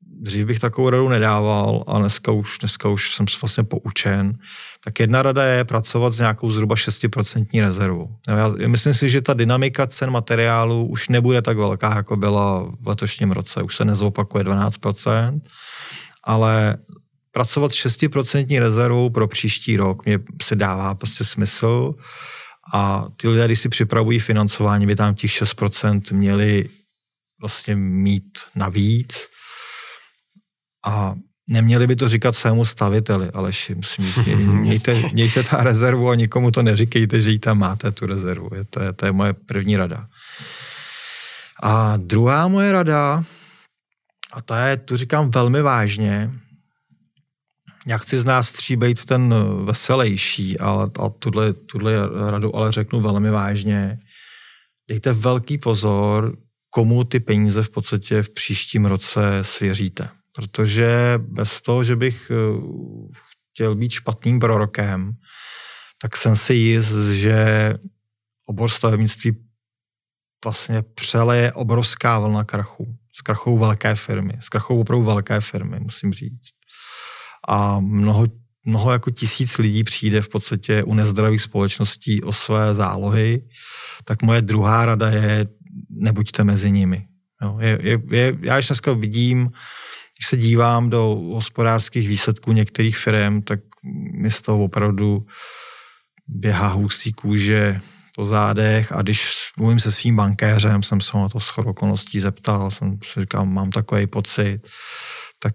dřív bych takovou radu nedával, a dneska už, dneska už jsem vlastně poučen. Tak jedna rada je pracovat s nějakou zhruba 6% rezervou. Já myslím si, že ta dynamika cen materiálu už nebude tak velká, jako byla v letošním roce. Už se nezopakuje 12%, ale pracovat s 6% rezervou pro příští rok mě se dává prostě smysl a ty lidé, když si připravují financování, by tam těch 6% měli vlastně mít navíc a neměli by to říkat svému staviteli, ale musím říct, *laughs* mějte, mějte ta rezervu a nikomu to neříkejte, že ji tam máte, tu rezervu. Je, to, je, to je moje první rada. A druhá moje rada, a ta je, tu říkám velmi vážně, já chci z nás tří být v ten veselější, ale, ale tuhle, tuhle radu ale řeknu velmi vážně. Dejte velký pozor, komu ty peníze v podstatě v příštím roce svěříte. Protože bez toho, že bych eh, chtěl být špatným prorokem, tak jsem si jist, že obor stavebnictví vlastně přeleje obrovská vlna krachu. S krachou velké firmy. S krachou opravdu velké firmy, musím říct. A mnoho, mnoho jako tisíc lidí přijde v podstatě u nezdravých společností o své zálohy. Tak moje druhá rada je, nebuďte mezi nimi. Jo, je, je, je, já když dneska vidím, když se dívám do hospodářských výsledků některých firm, tak mi z toho opravdu běhá husí kůže po zádech a když mluvím se svým bankéřem, jsem se na to okolností zeptal, jsem si říkal, mám takový pocit, tak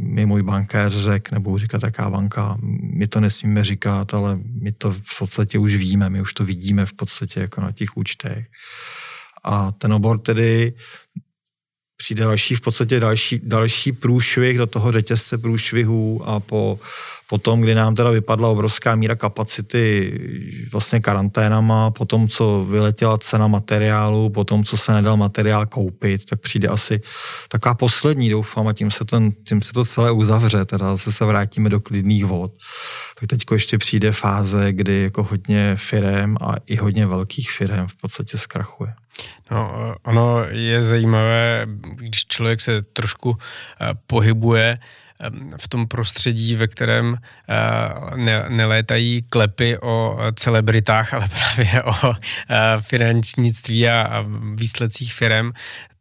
mi můj bankéř řekl, nebo říkat taká banka, my to nesmíme říkat, ale my to v podstatě už víme, my už to vidíme v podstatě jako na těch účtech. A ten obor tedy přijde další, v podstatě další, další průšvih do toho řetězce průšvihů a po, po tom, kdy nám teda vypadla obrovská míra kapacity vlastně karanténama, po tom, co vyletěla cena materiálu, po tom, co se nedal materiál koupit, tak přijde asi taková poslední, doufám, a tím se, ten, tím se to celé uzavře, teda zase se vrátíme do klidných vod. Tak teď ještě přijde fáze, kdy jako hodně firem a i hodně velkých firem v podstatě zkrachuje. No, ono je zajímavé, když člověk se trošku eh, pohybuje eh, v tom prostředí, ve kterém eh, ne, nelétají klepy o celebritách, ale právě o finančnictví a výsledcích firm,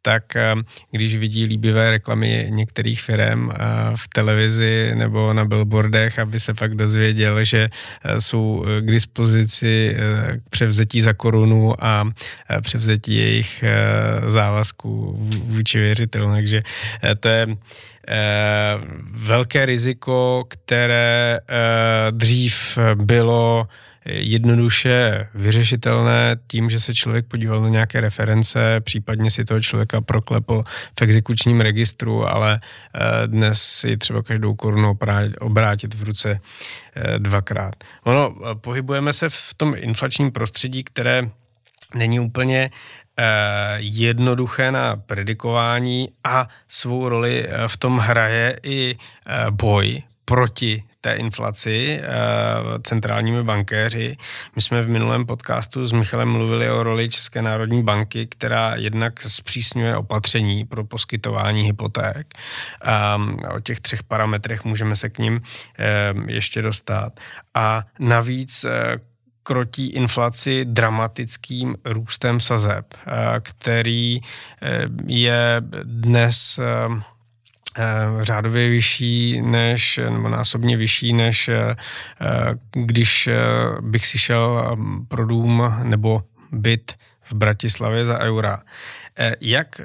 tak eh, když vidí líbivé reklamy některých firm eh, v televizi nebo na billboardech, aby se fakt dozvěděl, že eh, jsou k dispozici k převzetí za korunu a převzetí jejich závazků vůči věřitelům. Takže to je velké riziko, které dřív bylo jednoduše vyřešitelné tím, že se člověk podíval na nějaké reference, případně si toho člověka proklepl v exekučním registru, ale eh, dnes si třeba každou korunu obrátit v ruce eh, dvakrát. Ono, eh, pohybujeme se v tom inflačním prostředí, které není úplně jednoduché na predikování a svou roli v tom hraje i boj proti té inflaci eh, centrálními bankéři. My jsme v minulém podcastu s Michalem mluvili o roli České národní banky, která jednak zpřísňuje opatření pro poskytování hypoték. O těch třech parametrech můžeme se k ním eh, ještě dostat. A navíc eh, krotí inflaci dramatickým růstem sazeb, který je dnes Eh, řádově vyšší než, nebo násobně vyšší, než eh, když eh, bych si šel pro dům nebo byt v Bratislavě za eura. Jak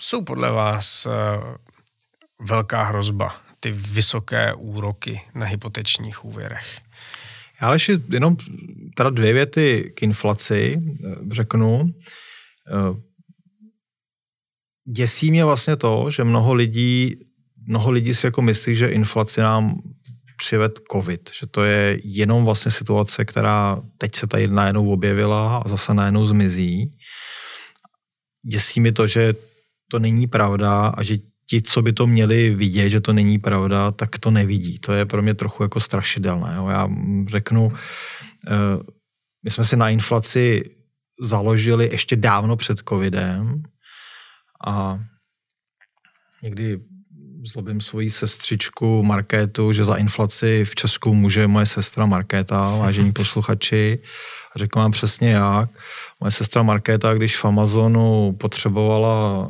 jsou podle vás velká hrozba, ty vysoké úroky na hypotečních úvěrech? Já ještě jenom teda dvě věty k inflaci řeknu děsí mě vlastně to, že mnoho lidí, mnoho lidí si jako myslí, že inflaci nám přived covid, že to je jenom vlastně situace, která teď se tady najednou objevila a zase najednou zmizí. Děsí mi to, že to není pravda a že ti, co by to měli vidět, že to není pravda, tak to nevidí. To je pro mě trochu jako strašidelné. Jo. Já řeknu, eh, my jsme si na inflaci založili ještě dávno před covidem a někdy zlobím svoji sestřičku Markétu, že za inflaci v Česku může moje sestra Markéta, vážení *laughs* posluchači. A řekl vám přesně jak. Moje sestra Markéta, když v Amazonu potřebovala,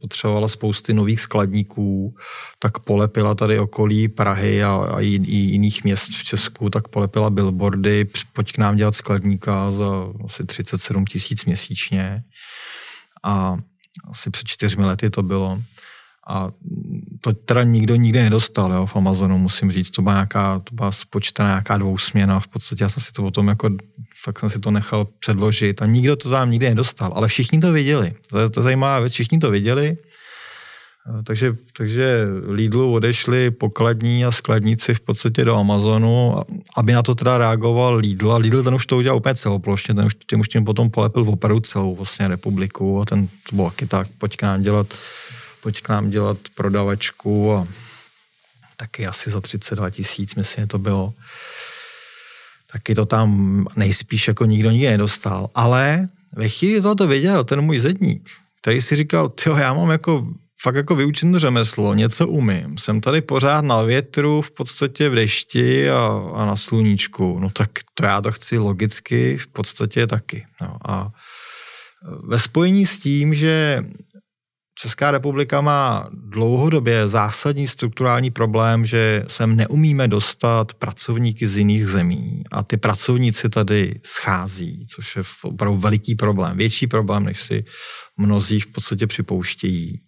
potřebovala spousty nových skladníků, tak polepila tady okolí Prahy a, a i, i jiných měst v Česku, tak polepila billboardy, pojď k nám dělat skladníka za asi 37 tisíc měsíčně. A asi před čtyřmi lety to bylo. A to teda nikdo nikdy nedostal jo, v Amazonu, musím říct. To byla, nějaká, to byla spočtená nějaká dvousměna. V podstatě já jsem si to o tom jako, fakt jsem si to nechal předložit a nikdo to tam nikdy nedostal. Ale všichni to věděli. To je, to je zajímavá věc, všichni to věděli. Takže, takže Lidlu odešli pokladní a skladníci v podstatě do Amazonu, aby na to teda reagoval Lidl. A Lidl ten už to udělal úplně celoplošně, ten už, tím už tím potom polepil opravdu celou vlastně republiku a ten to bylo taky tak, pojď k nám dělat pojď k nám dělat prodavačku a taky asi za 32 tisíc, myslím, to bylo. Taky to tam nejspíš jako nikdo nikdy nedostal. Ale ve chvíli to věděl ten můj zedník, který si říkal, tyjo, já mám jako fakt jako vyučené řemeslo, něco umím. Jsem tady pořád na větru, v podstatě v dešti a, a na sluníčku. No tak to já to chci logicky v podstatě taky. No a ve spojení s tím, že Česká republika má dlouhodobě zásadní strukturální problém, že sem neumíme dostat pracovníky z jiných zemí a ty pracovníci tady schází, což je opravdu veliký problém, větší problém, než si mnozí v podstatě připouštějí.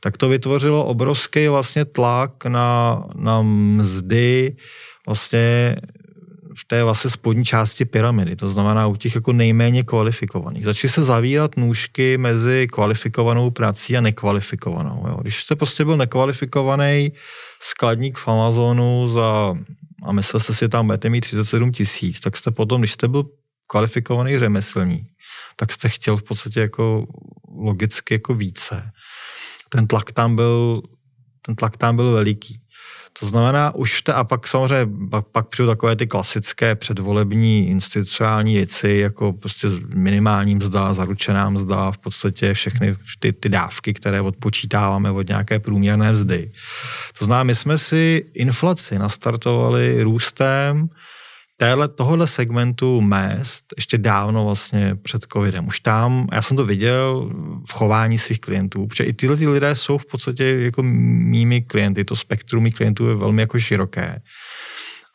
Tak to vytvořilo obrovský vlastně tlak na, na mzdy vlastně v té vlastně spodní části pyramidy, to znamená u těch jako nejméně kvalifikovaných. Začaly se zavírat nůžky mezi kvalifikovanou prací a nekvalifikovanou. Jo. Když jste prostě byl nekvalifikovaný skladník v Amazonu za, a myslel jste si, tam budete mít 37 tisíc, tak jste potom, když jste byl kvalifikovaný řemeslník, tak jste chtěl v podstatě jako logicky jako více. Ten tlak tam byl, ten tlak tam byl veliký. To znamená, už v té, a pak samozřejmě, pak, pak přijdu takové ty klasické předvolební institucionální věci, jako prostě minimální mzda, zaručená mzda, v podstatě všechny ty, ty dávky, které odpočítáváme od nějaké průměrné mzdy. To znamená, my jsme si inflaci nastartovali růstem téhle, tohohle segmentu mest ještě dávno vlastně před covidem. Už tam, já jsem to viděl v chování svých klientů, protože i tyhle ty lidé jsou v podstatě jako mými klienty, to spektrum mých klientů je velmi jako široké.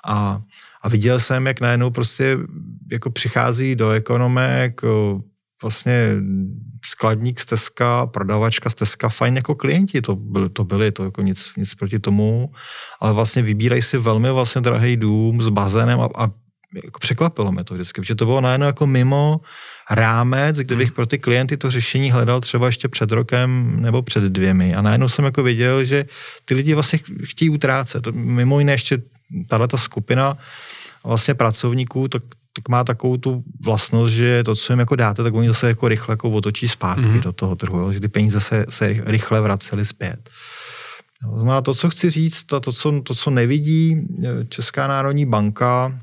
A, a viděl jsem, jak najednou prostě jako přichází do ekonomek vlastně skladník stezka, prodavačka stezka, fajn jako klienti to, byli, to byli, to jako nic, nic proti tomu, ale vlastně vybírají si velmi vlastně drahý dům s bazénem a, a jako překvapilo mě to vždycky, protože to bylo najednou jako mimo rámec, kde bych hmm. pro ty klienty to řešení hledal třeba ještě před rokem nebo před dvěmi. A najednou jsem jako viděl, že ty lidi vlastně chtějí utrácet. Mimo jiné ještě tahle ta skupina vlastně pracovníků, tak tak má takovou tu vlastnost, že to, co jim jako dáte, tak oni zase jako rychle jako otočí zpátky mm-hmm. do toho trhu, jo? že ty peníze se, se rychle vracely zpět. No a to, co chci říct, to, to, co, to, co nevidí e, Česká národní banka,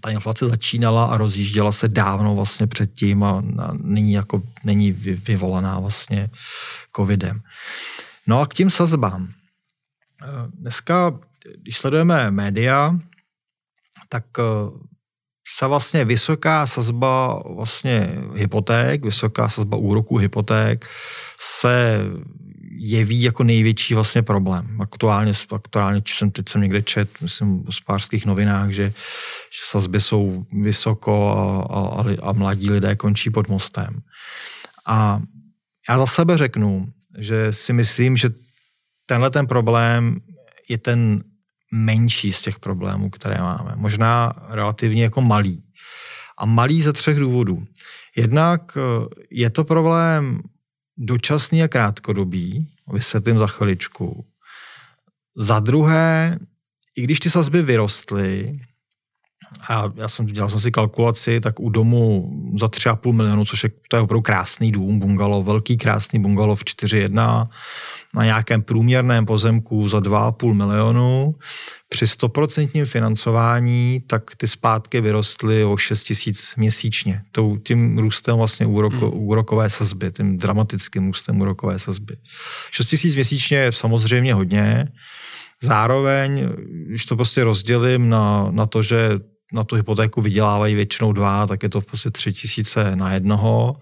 ta inflace začínala a rozjížděla se dávno vlastně předtím a, a nyní jako není vyvolaná vlastně covidem. No a k tím sazbám. E, dneska, když sledujeme média, tak e, se vlastně vysoká sazba vlastně hypoték, vysoká sazba úroků hypoték se jeví jako největší vlastně problém. Aktuálně, aktuálně jsem, teď jsem někde čet, myslím v hospodářských novinách, že, že sazby jsou vysoko a, a, a mladí lidé končí pod mostem. A já za sebe řeknu, že si myslím, že tenhle ten problém je ten menší z těch problémů, které máme. Možná relativně jako malý. A malý ze třech důvodů. Jednak eh, je to problém dočasný a krátkodobý, vysvětlím za chviličku. Za druhé, i když ty sazby vyrostly, a já jsem dělal jsem si kalkulaci, tak u domu za 3,5 milionu, což je, to je opravdu krásný dům, bungalow, velký krásný bungalow v 4.1, na nějakém průměrném pozemku za 2,5 milionu. Při 100% financování, tak ty zpátky vyrostly o 6 tisíc měsíčně. tím růstem vlastně úroko, hmm. úrokové sazby, tím dramatickým růstem úrokové sazby. 6 tisíc měsíčně je samozřejmě hodně, Zároveň, když to prostě rozdělím na, na to, že na tu hypotéku vydělávají většinou dva, tak je to prostě tři tisíce na jednoho.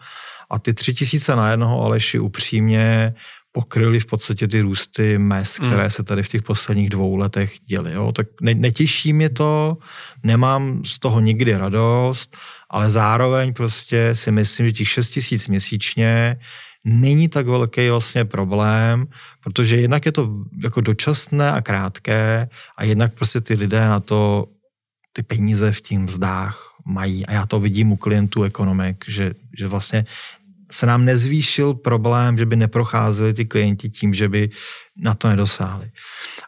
A ty tři tisíce na jednoho, Aleši, upřímně pokryly v podstatě ty růsty mest, hmm. které mm. se tady v těch posledních dvou letech děly. Jo? Tak ne, netěší mě to, nemám z toho nikdy radost, ale zároveň prostě si myslím, že těch 6 tisíc měsíčně není tak velký vlastně problém, protože jednak je to jako dočasné a krátké a jednak prostě ty lidé na to ty peníze v těch mzdách mají. A já to vidím u klientů ekonomik, že, že vlastně se nám nezvýšil problém, že by neprocházeli ty klienti tím, že by na to nedosáhli.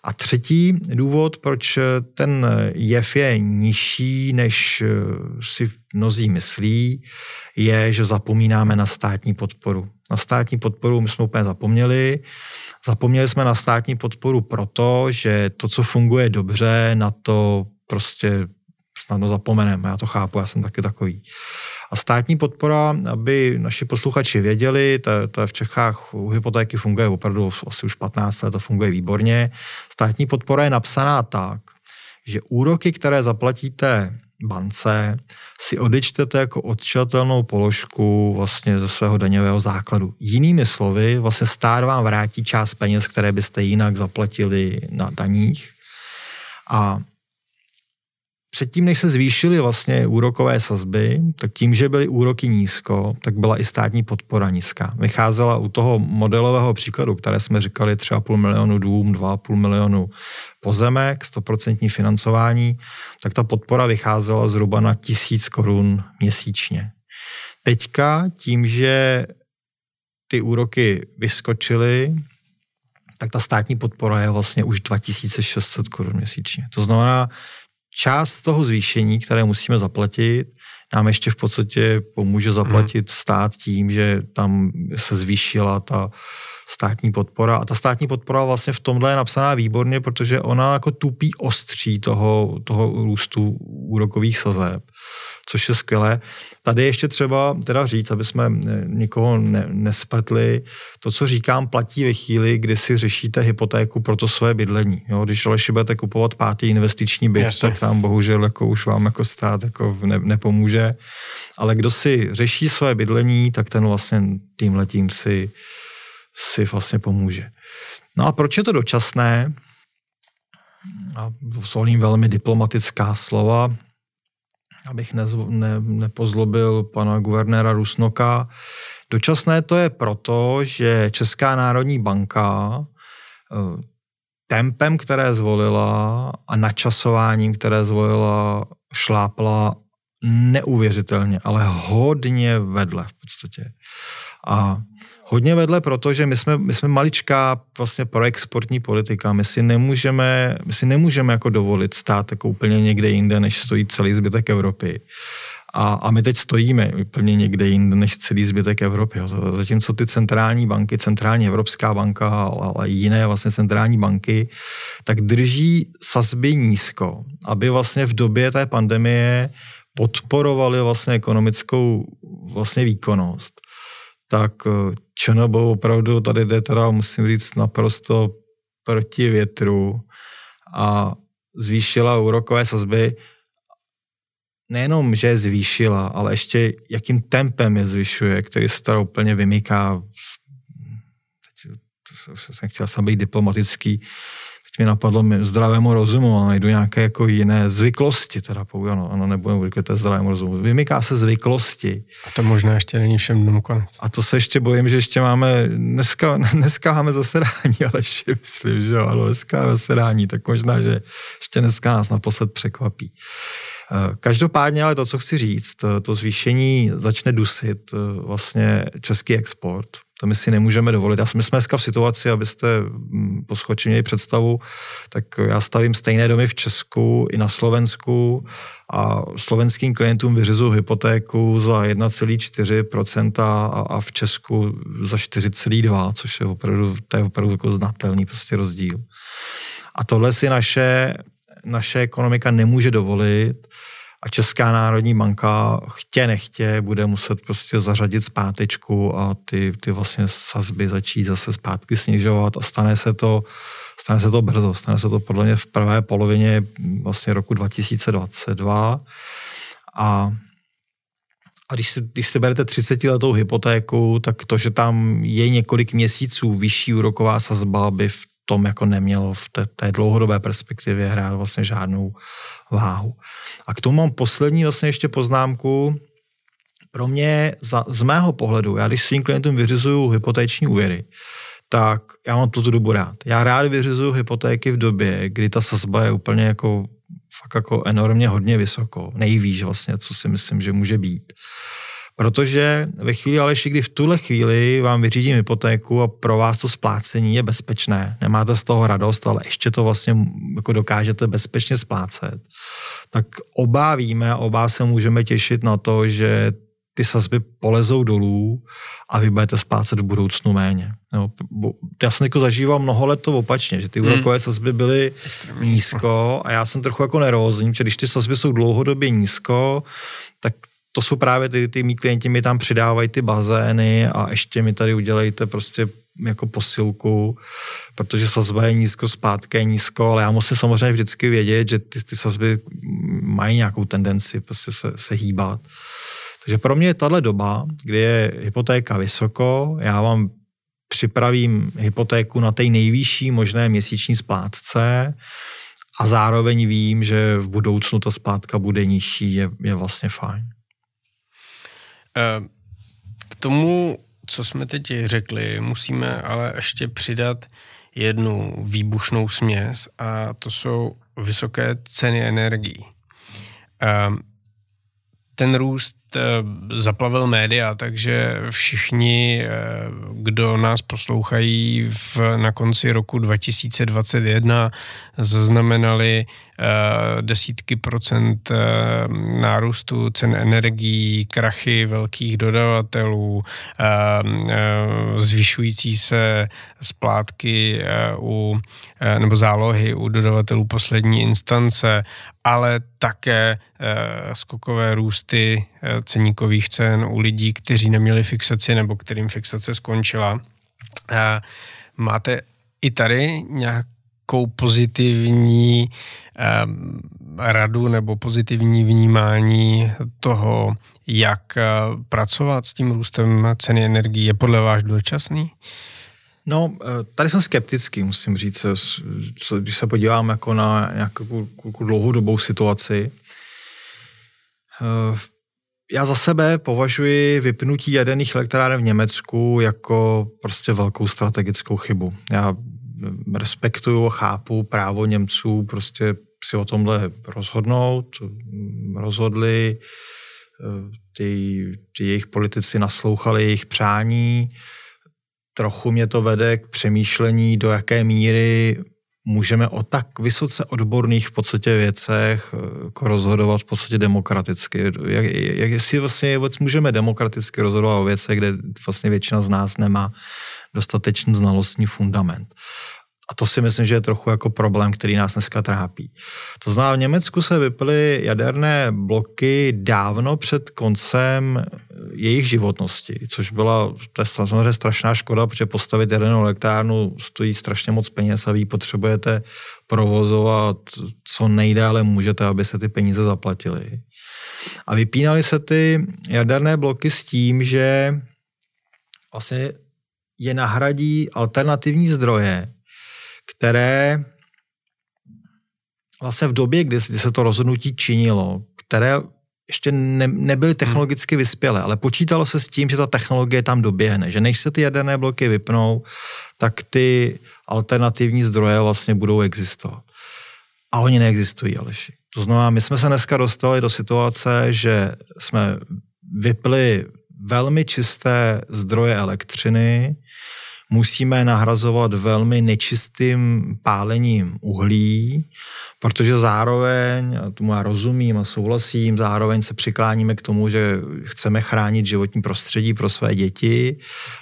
A třetí důvod, proč ten jev je nižší, než si mnozí myslí, je, že zapomínáme na státní podporu. Na státní podporu my jsme úplně zapomněli. Zapomněli jsme na státní podporu proto, že to, co funguje dobře, na to prostě snadno zapomeneme, já to chápu, já jsem taky takový. A státní podpora, aby naši posluchači věděli, to, to je v Čechách u hypotéky funguje opravdu asi už 15 let, to funguje výborně. Státní podpora je napsaná tak, že úroky, které zaplatíte bance, si odečtete jako odčitelnou položku vlastně ze svého daňového základu. Jinými slovy, vlastně stát vám vrátí část peněz, které byste jinak zaplatili na daních. A předtím, než se zvýšily vlastně úrokové sazby, tak tím, že byly úroky nízko, tak byla i státní podpora nízká. Vycházela u toho modelového příkladu, které jsme říkali 3,5 milionu dům, 2,5 milionu pozemek, 100% financování, tak ta podpora vycházela zhruba na tisíc korun měsíčně. Teďka tím, že ty úroky vyskočily, tak ta státní podpora je vlastně už 2600 korun měsíčně. To znamená, část toho zvýšení, které musíme zaplatit, nám ještě v podstatě pomůže zaplatit hmm. stát tím, že tam se zvýšila ta státní podpora. A ta státní podpora vlastně v tomhle je napsaná výborně, protože ona jako tupí ostří toho, toho růstu úrokových sazeb což je skvělé. Tady ještě třeba teda říct, aby jsme eh, nikoho ne, nespletli, to, co říkám, platí ve chvíli, kdy si řešíte hypotéku pro to své bydlení. Jo? Když ale budete kupovat pátý investiční byt, Jasně. tak tam bohužel jako už vám jako stát jako ne, nepomůže. Ale kdo si řeší své bydlení, tak ten vlastně tím letím si, si vlastně pomůže. No a proč je to dočasné? A zvolím velmi diplomatická slova abych ne, ne, nepozlobil pana guvernéra Rusnoka. Dočasné to je proto, že Česká národní banka eh, tempem, které zvolila a načasováním, které zvolila, šlápla neuvěřitelně, ale hodně vedle v podstatě. A hodně vedle, protože my jsme, my jsme maličká vlastně proexportní politika. My si nemůžeme, my si nemůžeme jako dovolit stát jako úplně někde jinde, než stojí celý zbytek Evropy. A, a my teď stojíme úplně někde jinde než celý zbytek Evropy. Zatímco ty centrální banky, centrální Evropská banka, ale jiné vlastně centrální banky, tak drží sazby nízko, aby vlastně v době té pandemie podporovali vlastně ekonomickou vlastně výkonnost tak eh, ČNB opravdu tady jde teda, musím říct, naprosto proti větru a zvýšila úrokové sazby. Nejenom, že je zvýšila, ale ještě jakým tempem je zvyšuje, který se teda úplně vymyká. Teď jsem chtěl jsem být diplomatický, mě napadlo zdravému rozumu, ale najdu nějaké jako jiné zvyklosti, teda pouze, ano, ano nebudeme říkat zdravému rozumu. Vymyká se zvyklosti. A to možná ještě není všem dnům konec. A to se ještě bojím, že ještě máme, dneska, *laughs* dneska máme zasedání, ale ještě myslím, že jo, ale dneska máme zasedání, tak možná, že ještě dneska nás naposled překvapí. Eh, každopádně ale to, co chci říct, to zvýšení začne dusit eh, vlastně český export To my si nemůžeme dovolit. Já my jsme dneska v situaci, abyste mm, poschoči měli představu, tak já stavím stejné domy v Česku i na Slovensku a slovenským klientům vyřizuju hypotéku za 1,4% a, a v Česku za 4,2%, což je opravdu, to je opravdu jako znatelný prostě rozdíl. A tohle si naše, naše ekonomika nemůže dovolit a Česká národní banka chtě nechtě bude muset prostě zařadit zpátečku a ty, ty vlastně sazby začít zase zpátky snižovat a stane se to, stane se to brzo, stane se to podle mě v prvé polovině vlastně roku 2022 a a když si, když si berete 30 letou hypotéku, tak to, že tam je několik měsíců vyšší úroková sazba, by v tom jako nemělo v té, té dlouhodobé perspektivě hrát vlastně žádnou váhu. A k tomu mám poslední vlastně ještě poznámku. Pro mě, za, z mého pohledu, já když svým klientům vyřizuju hypotéční úvěry, tak já mám tuto dobu rád. Já rád vyřizuju hypotéky v době, kdy ta sazba je úplně jako fakt jako enormně hodně vysoko. Nejvíš vlastně, co si myslím, že může být. Protože ve chvíli, ale kdy v tuhle chvíli vám vyřídím hypotéku a pro vás to splácení je bezpečné, nemáte z toho radost, ale ještě to vlastně jako dokážete bezpečně splácet, tak oba víme, oba se můžeme těšit na to, že ty sazby polezou dolů a vy budete splácet v budoucnu méně. No, já jsem jako zažíval mnoho let to opačně, že ty hmm. úrokové sazby byly Extrémně nízko a já jsem trochu jako nervózní, protože když ty sazby jsou dlouhodobě nízko, tak to jsou právě ty, ty mý klienti mi tam přidávají ty bazény a ještě mi tady udělejte prostě jako posilku, protože sazba je nízko, zpátky je nízko, ale já musím samozřejmě vždycky vědět, že ty, ty sazby mají nějakou tendenci prostě se, se hýbat. Takže pro mě je tahle doba, kdy je hypotéka vysoko, já vám připravím hypotéku na té nejvyšší možné měsíční splátce a zároveň vím, že v budoucnu ta splátka bude nižší, je, je vlastně fajn. Eh, k tomu, co jsme teď řekli, musíme ale ještě přidat jednu výbušnou směs a to jsou vysoké ceny energií. Eh, ten růst zaplavil média, takže všichni, eh, kdo nás poslouchají v, na konci roku 2021, zaznamenali eh, desítky procent nárůstu cen energií, krachy velkých dodavatelů, zvyšující se splátky u, nebo zálohy u dodavatelů poslední instance, ale také skokové růsty ceníkových cen u lidí, kteří neměli fixaci nebo kterým fixace skončila. Máte i tady nějakou pozitivní radu nebo pozitivní vnímání toho, jak pracovat s tím růstem ceny energií? Je podle vás dočasný? No, e, tady jsem skeptický, musím říct, když se podívám jako na nějakou dlouhodobou situaci. Já za sebe považuji vypnutí jaderných elektráren v Německu jako prostě velkou strategickou chybu. Já respektuju a chápu právo Němců prostě si o tomhle rozhodnout. Rozhodli, ty, ty jejich politici naslouchali jejich přání. Trochu mě to vede k přemýšlení, do jaké míry můžeme o tak vysoce odborných v podstatě věcech eh, jako rozhodovat v podstatě demokraticky. Jak, jak jestli vlastně vůbec můžeme demokraticky rozhodovat o věcech, kde vlastně většina z nás nemá dostatečný znalostní fundament. A to si myslím, že je trochu jako problém, který nás dneska trápí. To znamená, v Německu se vyply jaderné bloky dávno před koncem jejich životnosti, což byla to je samozřejmě strašná škoda, protože postavit jadernou elektrárnu stojí strašně moc peněz a vy potřebujete provozovat co nejdále můžete, aby se ty peníze zaplatily. A vypínaly se ty jaderné bloky s tím, že vlastně je nahradí alternativní zdroje, které vlastně v době, kdy, se to rozhodnutí činilo, které ještě ne, nebyly hmm. technologicky vyspělé, ale počítalo se s tím, že ta technologie tam doběhne, že než se ty jaderné bloky vypnou, tak ty alternativní zdroje vlastně budou existovat. A oni neexistují, Aleši. To znamená, my jsme se dneska dostali do situace, že jsme vypli velmi čisté zdroje elektřiny, musíme nahrazovat velmi nečistým pálením uhlí, protože zároveň, a tomu já rozumím a souhlasím, zároveň se přikláníme k tomu, že chceme chránit životní prostředí pro své děti,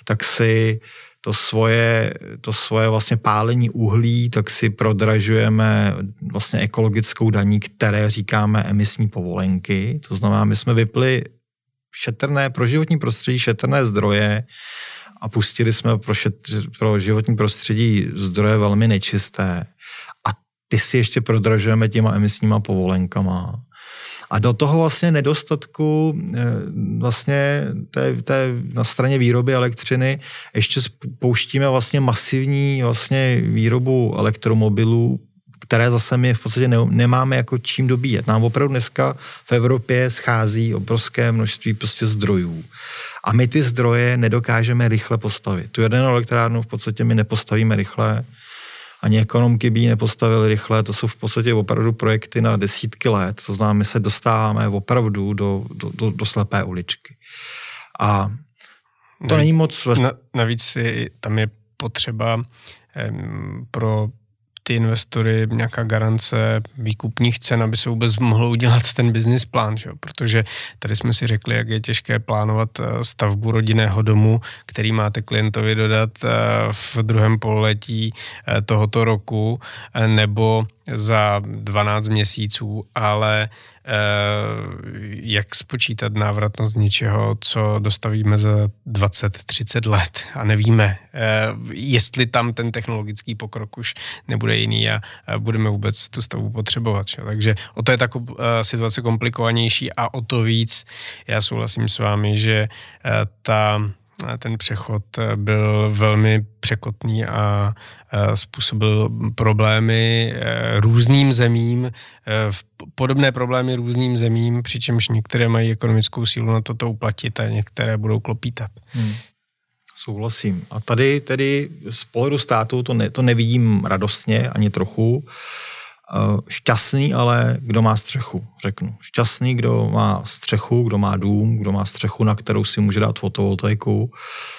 tak si to svoje, to svoje vlastně pálení uhlí, tak si prodražujeme vlastně ekologickou daní, které říkáme emisní povolenky. To znamená, my jsme vypli šetrné, pro životní prostředí šetrné zdroje a pustili jsme pro, šet, pro životní prostředí zdroje velmi nečisté. A ty si ještě prodražujeme těma emisníma povolenkama. A do toho vlastně nedostatku eh, vlastně té, té, na straně výroby elektřiny ještě pouštíme vlastně masivní vlastně výrobu elektromobilů, které zase my v podstatě ne, nemáme jako čím dobíjet. Nám opravdu dneska v Evropě schází obrovské množství prostě zdrojů. A my ty zdroje nedokážeme rychle postavit. Tu jednu elektrárnu v podstatě my nepostavíme rychle, ani ekonomky by ji nepostavili rychle, to jsou v podstatě opravdu projekty na desítky let, to znamená, my se dostáváme opravdu do, do, do, do slepé uličky. A to navíc, není moc... Na, navíc je, tam je potřeba um, pro ty investory nějaká garance výkupních cen, aby se vůbec mohlo udělat ten business plán, že? protože tady jsme si řekli, jak je těžké plánovat eh, stavbu rodinného domu, který máte klientovi dodat eh, v druhém pololetí eh, tohoto roku, nebo za 12 měsíců, ale eh, jak spočítat návratnost něčeho, co dostavíme za 20-30 let a nevíme, eh, jestli tam ten technologický pokrok už nebude jiný a budeme vůbec tu stavbu potřebovat. Že? Takže o to je ta eh, situace komplikovanější a o to víc já souhlasím s vámi, že ta ten přechod eh, byl velmi překotný a eh, způsobil problémy eh, různým zemím, podobné problémy různým zemím, přičemž některé mají ekonomickou sílu na toto uplatit a některé budou klopítat. Hmm. Souhlasím. A tady tedy z pohledu státu to, ne, to nevidím radostně ani trochu. Eh, šťastný, ale kdo má střechu, řeknu. Šťastný, kdo má střechu, kdo má dům, kdo má střechu, na kterou si může dát fotovoltaiku.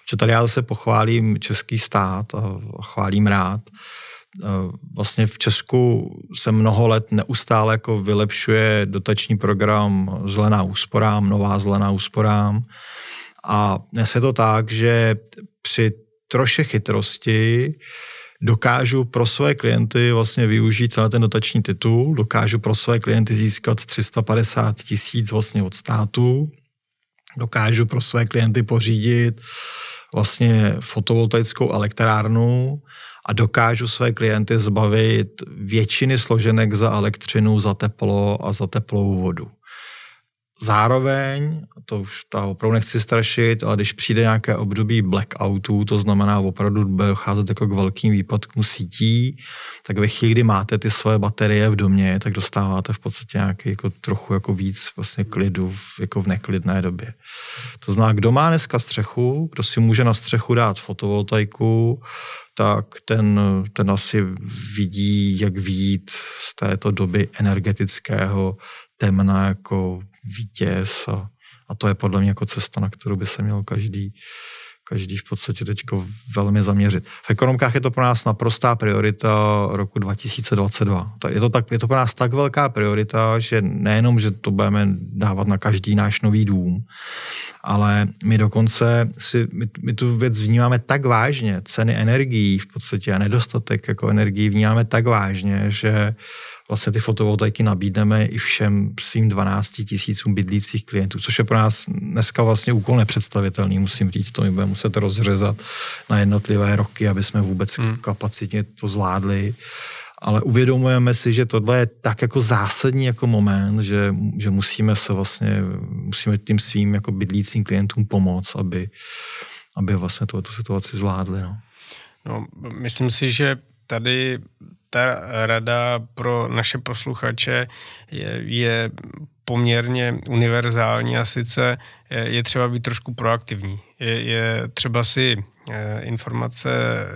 Protože tady já zase pochválím český stát a chválím rád. Eh, vlastně v Česku se mnoho let neustále jako vylepšuje dotační program Zelená úsporám, Nová zelená úsporám. A dnes je to tak, že při troše chytrosti dokážu pro své klienty vlastně využít na ten dotační titul, dokážu pro své klienty získat 350 tisíc vlastně od státu, dokážu pro své klienty pořídit vlastně fotovoltaickou elektrárnu a dokážu své klienty zbavit většiny složenek za elektřinu, za teplo a za teplou vodu. Zároveň, to už ta opravdu nechci strašit, ale když přijde nějaké období blackoutů, to znamená opravdu docházet jako k velkým výpadkům sítí, tak ve chvíli, kdy máte ty svoje baterie v domě, tak dostáváte v podstatě nějaký jako trochu jako víc vlastně klidu v, jako v neklidné době. To znamená, kdo má dneska střechu, kdo si může na střechu dát fotovoltaiku, tak ten, ten asi vidí, jak výjít z této doby energetického temna jako vítěz a, a to je podle mě jako cesta, na kterou by se měl každý, každý v podstatě teď velmi zaměřit. V ekonomkách je to pro nás naprostá priorita roku 2022. Je to, tak, je to pro nás tak velká priorita, že nejenom, že to budeme dávat na každý náš nový dům, ale my dokonce si, my, my tu věc vnímáme tak vážně, ceny energií v podstatě a nedostatek jako energií vnímáme tak vážně, že vlastně ty fotovoltaiky nabídneme i všem svým 12 tisícům bydlících klientů, což je pro nás dneska vlastně úkol nepředstavitelný, musím říct, to my budeme muset rozřezat na jednotlivé roky, aby jsme vůbec hmm. kapacitně to zvládli ale uvědomujeme si, že tohle je tak jako zásadní jako moment, že, že musíme se vlastně, musíme tím svým jako bydlícím klientům pomoct, aby, aby vlastně tu situaci zvládli. No. No, myslím si, že tady ta rada pro naše posluchače je, je poměrně univerzální a sice je třeba být trošku proaktivní. Je, je třeba si eh, informace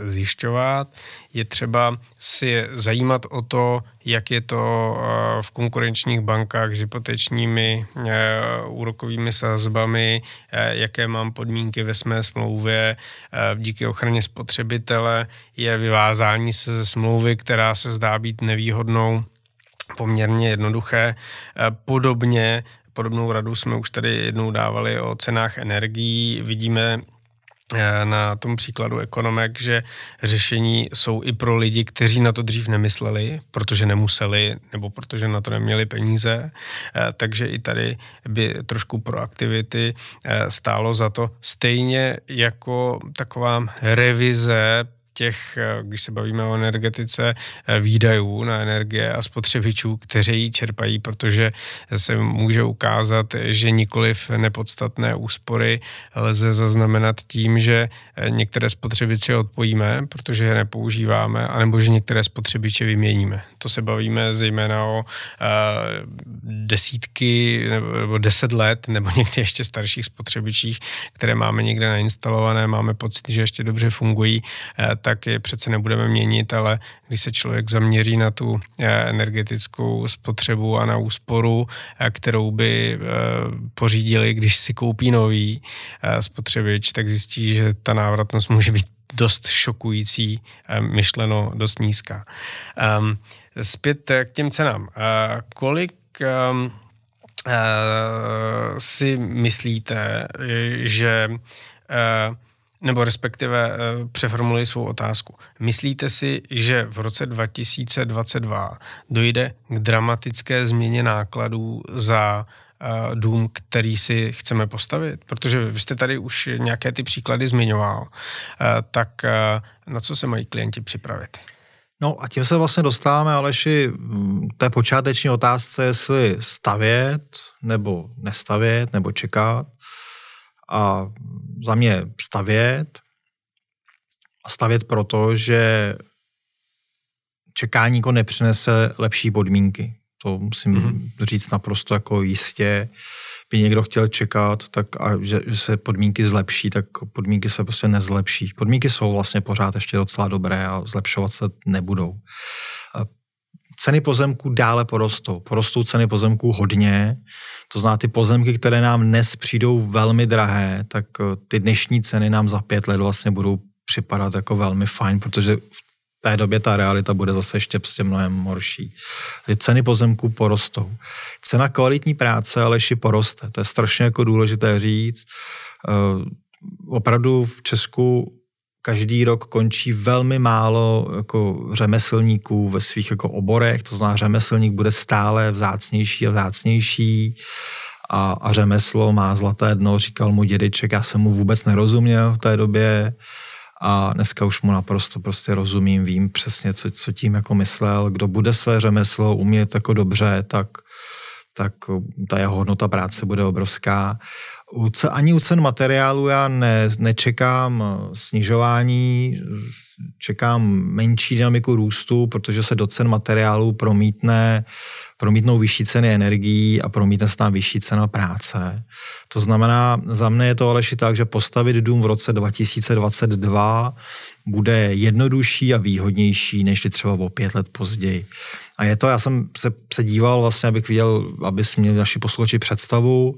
zjišťovat, je třeba si zajímat o to, jak je to eh, v konkurenčních bankách s hypotečními úrokovými sazbami, jaké mám podmínky ve své smlouvě díky ochraně spotřebitele, je vyvázání se ze smlouvy, která se zdá být nevýhodnou poměrně jednoduché. Podobně Podobnou radu jsme už tady jednou dávali o cenách energií. Vidíme eh, na tom příkladu ekonomek, že řešení jsou i pro lidi, kteří na to dřív nemysleli, protože nemuseli nebo protože na to neměli peníze. Eh, takže i tady by trošku proaktivity eh, stálo za to. Stejně jako taková revize těch, eh, když se bavíme o energetice, eh, výdajů na energie a spotřebičů, kteří ji čerpají, protože se může ukázat, že nikoliv nepodstatné úspory lze zaznamenat tím, že eh, některé spotřebiče odpojíme, protože je nepoužíváme, anebo že některé spotřebiče vyměníme. To se bavíme zejména o desítky nebo deset let, nebo někdy ještě starších spotřebičích, které máme někde nainstalované, máme pocit, že ještě dobře fungují, je přece nebudeme měnit, ale když se člověk zaměří na tu eh, energetickou spotřebu a na úsporu, eh, kterou by eh, pořídili, když si koupí nový spotřebič, tak zjistí, že ta návratnost může být dost šokující, myšleno dost nízká. Ehm, zpět k těm cenám. Kolik ehm, si myslíte, že nebo respektive eh, přeformuluji svou otázku. Myslíte si, že v roce 2022 dojde k dramatické změně nákladů za eh, dům, který si chceme postavit? Protože vy jste tady už nějaké ty příklady zmiňoval. Eh, tak na co se mají klienti připravit? No a tím se vlastně dostáváme, Aleši, té počáteční otázce, jestli stavět, nebo nestavět, nebo čekat a za mě stavět a stavět proto, že čekání jako nepřinese lepší podmínky. To musím mm-hmm. říct naprosto jako jistě. By někdo chtěl čekat, tak a že, že se podmínky zlepší, tak podmínky se prostě nezlepší. Podmínky jsou vlastně pořád ještě docela dobré a zlepšovat se nebudou. Ceny pozemků dále porostou. Porostou ceny pozemků hodně. To znamená, ty pozemky, které nám dnes přijdou velmi drahé, tak eh, ty dnešní ceny nám za pět let vlastně budou připadat jako velmi fajn, protože v té době ta realita bude zase ještě prostě mnohem horší. Ceny pozemků porostou. Cena kvalitní práce Aleši poroste. To je strašně jako důležité říct. Uh, opravdu v Česku každý rok končí velmi málo jako řemeslníků ve svých jako oborech, to znamená řemeslník bude stále vzácnější a vzácnější. A, a řemeslo má zlaté dno, říkal mu dědeček, já jsem mu vůbec nerozuměl v té době. A dneska už mu naprosto prostě rozumím, vím přesně, co, co tím jako myslel, kdo bude své řemeslo umět jako dobře, tak tak ta jeho hodnota práce bude obrovská. U, ani u cen materiálu já ne, nečekám snižování, čekám menší dynamiku růstu, protože se do cen materiálů promítne, promítnou vyšší ceny energií a promítne se tam vyšší cena práce. To znamená, za mne je to ale tak, že postavit dům v roce 2022 bude jednodušší a výhodnější, než třeba o pět let později. A je to, já jsem se, se díval vlastně, abych viděl, aby měli naši posluchači představu,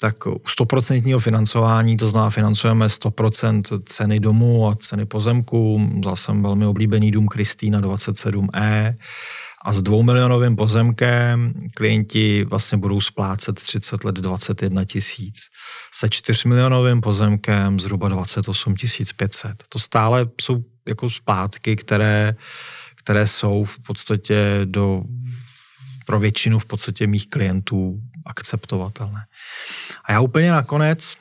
tak u 100% financování, to znamená financujeme 100% ceny domu a ceny pozemku, zase velmi oblíbený dům Kristýna 27E a s dvoumilionovým pozemkem klienti vlastně budou splácet 30 let 21 tisíc. Se 4 milionovým pozemkem zhruba 28 500. To stále jsou jako zpátky, které které jsou v podstatě do, pro většinu v podstatě mých klientů akceptovatelné. A já úplně nakonec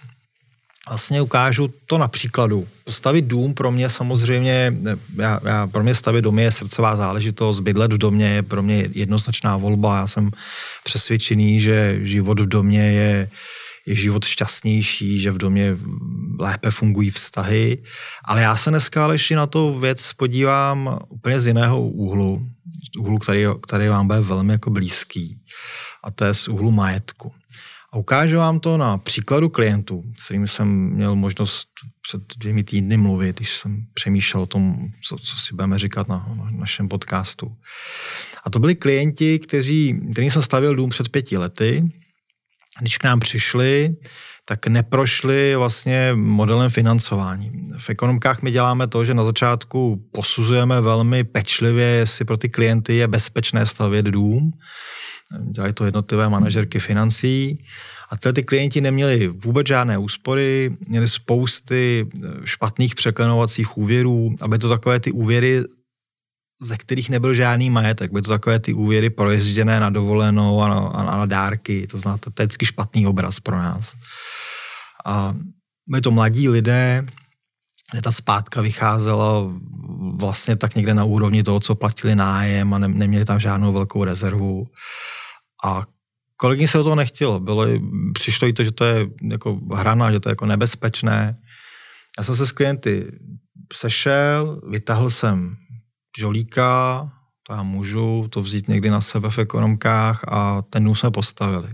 vlastně ukážu to na příkladu. Postavit dům pro mě samozřejmě, já, já, pro mě stavit domy je srdcová záležitost, bydlet v domě je pro mě jednoznačná volba. Já jsem přesvědčený, že život v domě je je život šťastnější, že v domě lépe fungují vztahy. Ale já se dneska ale na to věc podívám úplně z jiného úhlu, úhlu, který, který vám bude velmi jako blízký. A to je z úhlu majetku. A ukážu vám to na příkladu klientů, s kterými jsem měl možnost před dvěmi týdny mluvit, když jsem přemýšlel o tom, co, co si budeme říkat na, na našem podcastu. A to byli klienti, kteří, kterým jsem stavil dům před pěti lety. Když k nám přišli, tak neprošli vlastně modelem financování. V ekonomkách my děláme to, že na začátku posuzujeme velmi pečlivě, jestli pro ty klienty je bezpečné stavět dům. Dělají to jednotlivé manažerky financí. A tyhle ty klienti neměli vůbec žádné úspory, měli spousty špatných překlenovacích úvěrů, aby to takové ty úvěry ze kterých nebyl žádný majetek. Byly to takové ty úvěry projezděné na dovolenou a na, a na dárky. To znáte, to je vždycky špatný obraz pro nás. A byli to mladí lidé, kde ta zpátka vycházela vlastně tak někde na úrovni toho, co platili nájem a ne, neměli tam žádnou velkou rezervu. A kolegyně se o toho nechtělo. Bylo, přišlo jí to, že to je jako hrana, že to je jako nebezpečné. Já jsem se s klienty sešel, vytahl jsem žolíka, to já můžu to vzít někdy na sebe v ekonomkách a ten dům jsme postavili.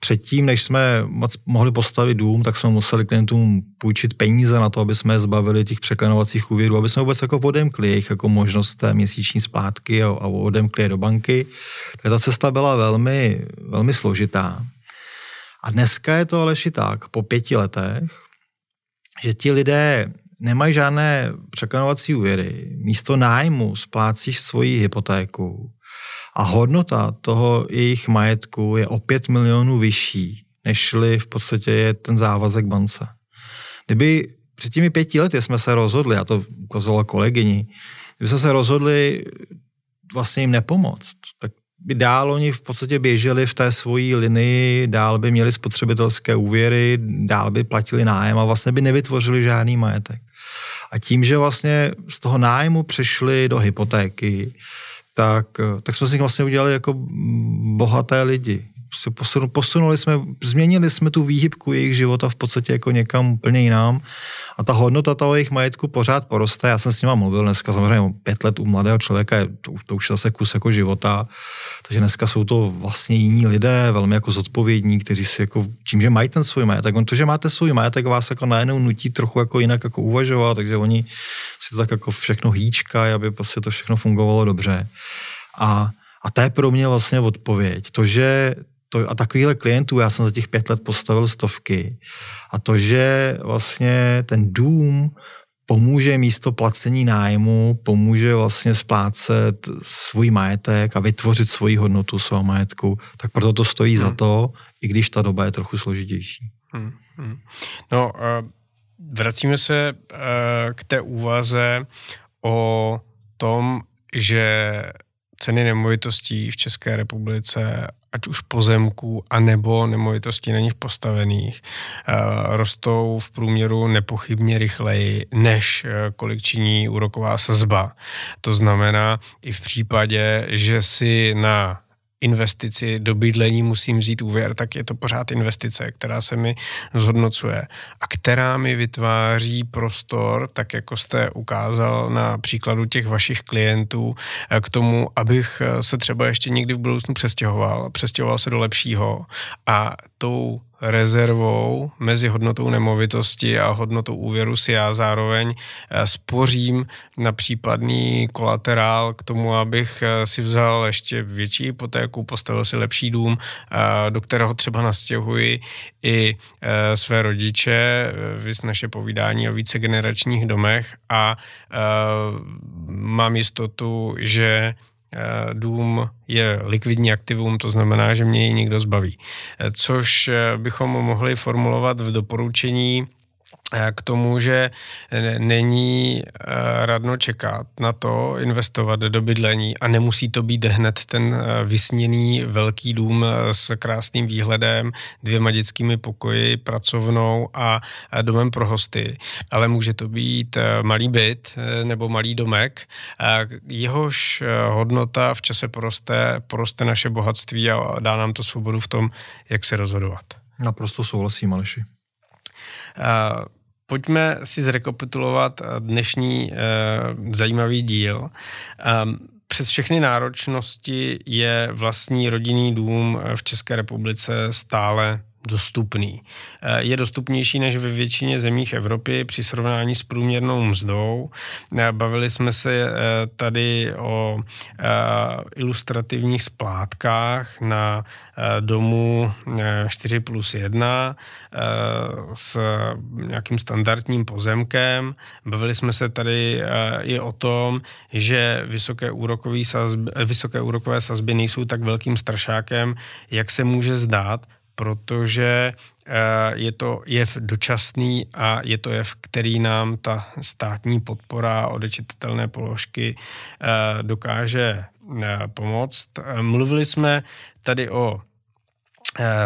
Předtím, než jsme mohli postavit dům, tak jsme museli klientům půjčit peníze na to, aby jsme zbavili těch překlenovacích úvěrů, aby jsme vůbec jako odemkli jejich jako možnost té měsíční splátky a, odemkli je do banky. Tak ta cesta byla velmi, velmi složitá. A dneska je to Aleši tak, po pěti letech, že ti lidé nemají žádné překlenovací úvěry, místo nájmu splácíš svoji hypotéku a hodnota toho jejich majetku je o 5 milionů vyšší, nežli v podstatě je ten závazek bance. Kdyby před těmi pěti lety jsme se rozhodli, já to ukazovala kolegyni, kdyby jsme se rozhodli vlastně jim nepomoct, tak by dál oni v podstatě běželi v té svojí linii, dál by měli spotřebitelské úvěry, dál by platili nájem a vlastně by nevytvořili žádný majetek. A tím, že vlastně z toho nájmu přešli do hypotéky, tak, tak jsme si vlastně udělali jako bohaté lidi se posunuli, posunuli jsme, změnili jsme tu výhybku jejich života v podstatě jako někam úplně jinam a ta hodnota toho jejich majetku pořád poroste. Já jsem s nima mluvil dneska samozřejmě pět let u mladého člověka, to, to už zase kus jako života, takže dneska jsou to vlastně jiní lidé, velmi jako zodpovědní, kteří si jako, tím, že mají ten svůj majetek, on to, že máte svůj majetek, vás jako najednou nutí trochu jako jinak jako uvažovat, takže oni si to tak jako všechno hýčkají, aby prostě to všechno fungovalo dobře. A a to je pro mě vlastně odpověď. To, že to, a takovýchhle klientů já jsem za těch pět let postavil stovky. A to, že vlastně ten dům pomůže místo placení nájmu, pomůže vlastně splácet svůj majetek a vytvořit svoji hodnotu svého majetku, tak proto to stojí hmm. za to, i když ta doba je trochu složitější. Hmm. Hmm. No, vracíme se k té úvaze o tom, že ceny nemovitostí v České republice ať už pozemků, anebo nemovitostí na nich postavených, eh, rostou v průměru nepochybně rychleji, než eh, kolik činí úroková sazba. To znamená, i v případě, že si na investici do bydlení musím vzít úvěr, tak je to pořád investice, která se mi zhodnocuje. A která mi vytváří prostor, tak jako jste ukázal na příkladu těch vašich klientů, eh, k tomu, abych eh, se třeba ještě někdy v budoucnu přestěhoval, přestěhoval se do lepšího. A tou rezervou mezi hodnotou nemovitosti a hodnotou úvěru si já zároveň eh, spořím na případný kolaterál k tomu, abych eh, si vzal ještě větší hypotéku, postavil si lepší dům, eh, do kterého třeba nastěhuji i své rodiče, vys naše povídání o vícegeneračních domech a mám jistotu, že dům je likvidní aktivum, to znamená, že mě ji někdo zbaví. Eh, což eh, bychom mohli formulovat v doporučení k tomu, že není radno čekat na to, investovat do bydlení a nemusí to být hned ten vysněný velký dům s krásným výhledem, dvěma dětskými pokoji, pracovnou a domem pro hosty, ale může to být malý byt nebo malý domek, jehož hodnota v čase poroste, poroste naše bohatství a dá nám to svobodu v tom, jak se rozhodovat. Naprosto souhlasím, Aleši. Pojďme si zrekapitulovat dnešní uh, zajímavý díl. Um, přes všechny náročnosti je vlastní rodinný dům v České republice stále dostupný. Eh, je dostupnější než ve většině zemích Evropy při srovnání s průměrnou mzdou. Eh, bavili jsme se eh, tady o ilustrativních splátkách na domu 4 plus 1 s nějakým standardním pozemkem. Bavili jsme se tady i o tom, že vysoké, sazby, vysoké úrokové sazby nejsou tak velkým strašákem, jak se může zdát, protože eh, je to jev dočasný a je to jev, který nám ta státní podpora odečitatelné položky eh, dokáže eh, pomoct. Mluvili jsme tady o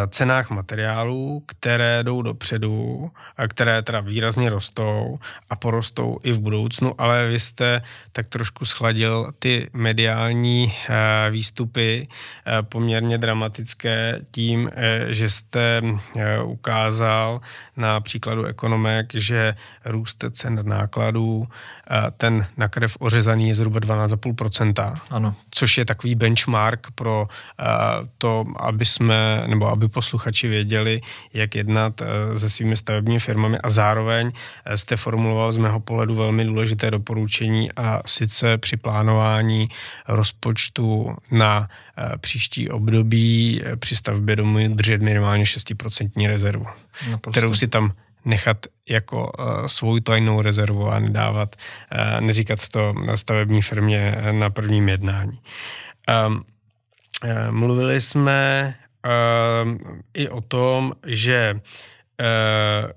cenách materiálů, které jdou dopředu, a které teda výrazně rostou a porostou i v budoucnu, ale vy jste tak trošku schladil ty mediální eh, výstupy eh, poměrně dramatické tím, že jste ukázal na příkladu ekonomek, že růst cen nákladů, ten na krev ořezaný je zhruba 12,5%. Ano. Což je takový benchmark pro to, aby jsme, nebo aby posluchači věděli, jak jednat eh, se svými stavebními firmami a zároveň eh, jste formuloval z mého pohledu velmi důležité doporučení a sice při plánování rozpočtu na eh, příští období při stavbě domu držet minimálně 6% rezervu, Naprosto. kterou si tam nechat jako uh, svou tajnou rezervu a nedávat, uh, neříkat to na stavební firmě na prvním jednání. Um, uh, mluvili jsme i o tom, že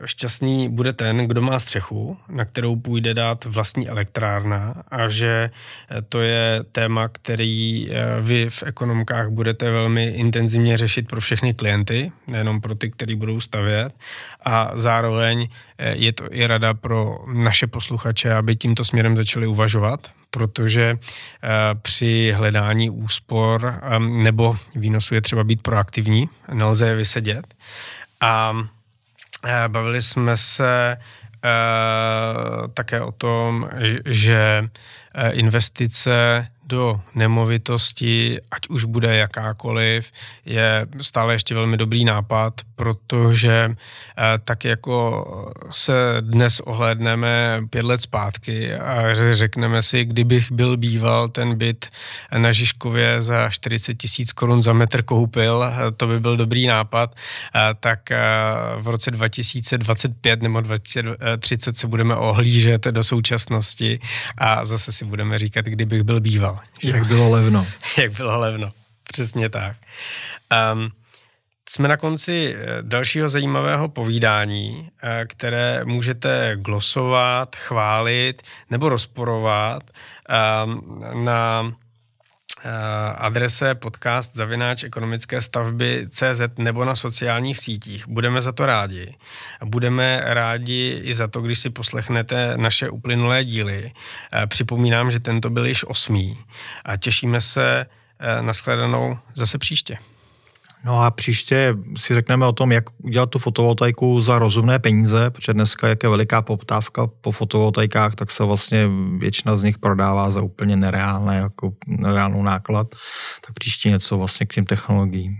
šťastný bude ten, kdo má střechu, na kterou půjde dát vlastní elektrárna a že eh, to je téma, který eh, vy v ekonomkách budete velmi intenzivně řešit pro všechny klienty, nejenom pro ty, kteří budou stavět a zároveň je to i rada pro naše posluchače, aby tímto směrem začali uvažovat, protože eh, při hledání úspor nebo výnosu je třeba být proaktivní, nelze je vysedět. A eh, bavili jsme se eh, také o tom, že investice do nemovitosti, ať už bude jakákoliv, je stále ještě velmi dobrý nápad, protože eh, tak jako se dnes ohlédneme pět let zpátky a řekneme si, kdybych byl býval ten byt na Žižkově za 40 tisíc korun za metr koupil, eh, to by byl dobrý nápad, eh, tak v roce 2025 nebo 2030 se budeme ohlížet do současnosti a zase si budeme říkat, kdybych byl býval. Jak bylo levno. *laughs* Jak bylo levno, přesně tak. Um, jsme na konci eh, dalšího zajímavého povídání, eh, které můžete glosovat, chválit nebo rozporovat ehm, na adrese podcast zavináč ekonomické stavby CZ nebo na sociálních sítích. Budeme za to rádi. Budeme rádi i za to, když si poslechnete naše uplynulé díly. Eh, připomínám, že tento byl již osmý a těšíme se eh, na shledanou zase příště. No a příště si řekneme o tom, jak udělat tu fotovoltaiku za rozumné peníze, protože dneska, jak je veliká poptávka po fotovoltaikách, tak se vlastně většina z nich prodává za úplně nereálné, jako nereálnou náklad. Tak příště něco vlastně k těm technologiím.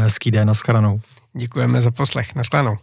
Hezký den, nashledanou. Děkujeme za poslech, nashledanou.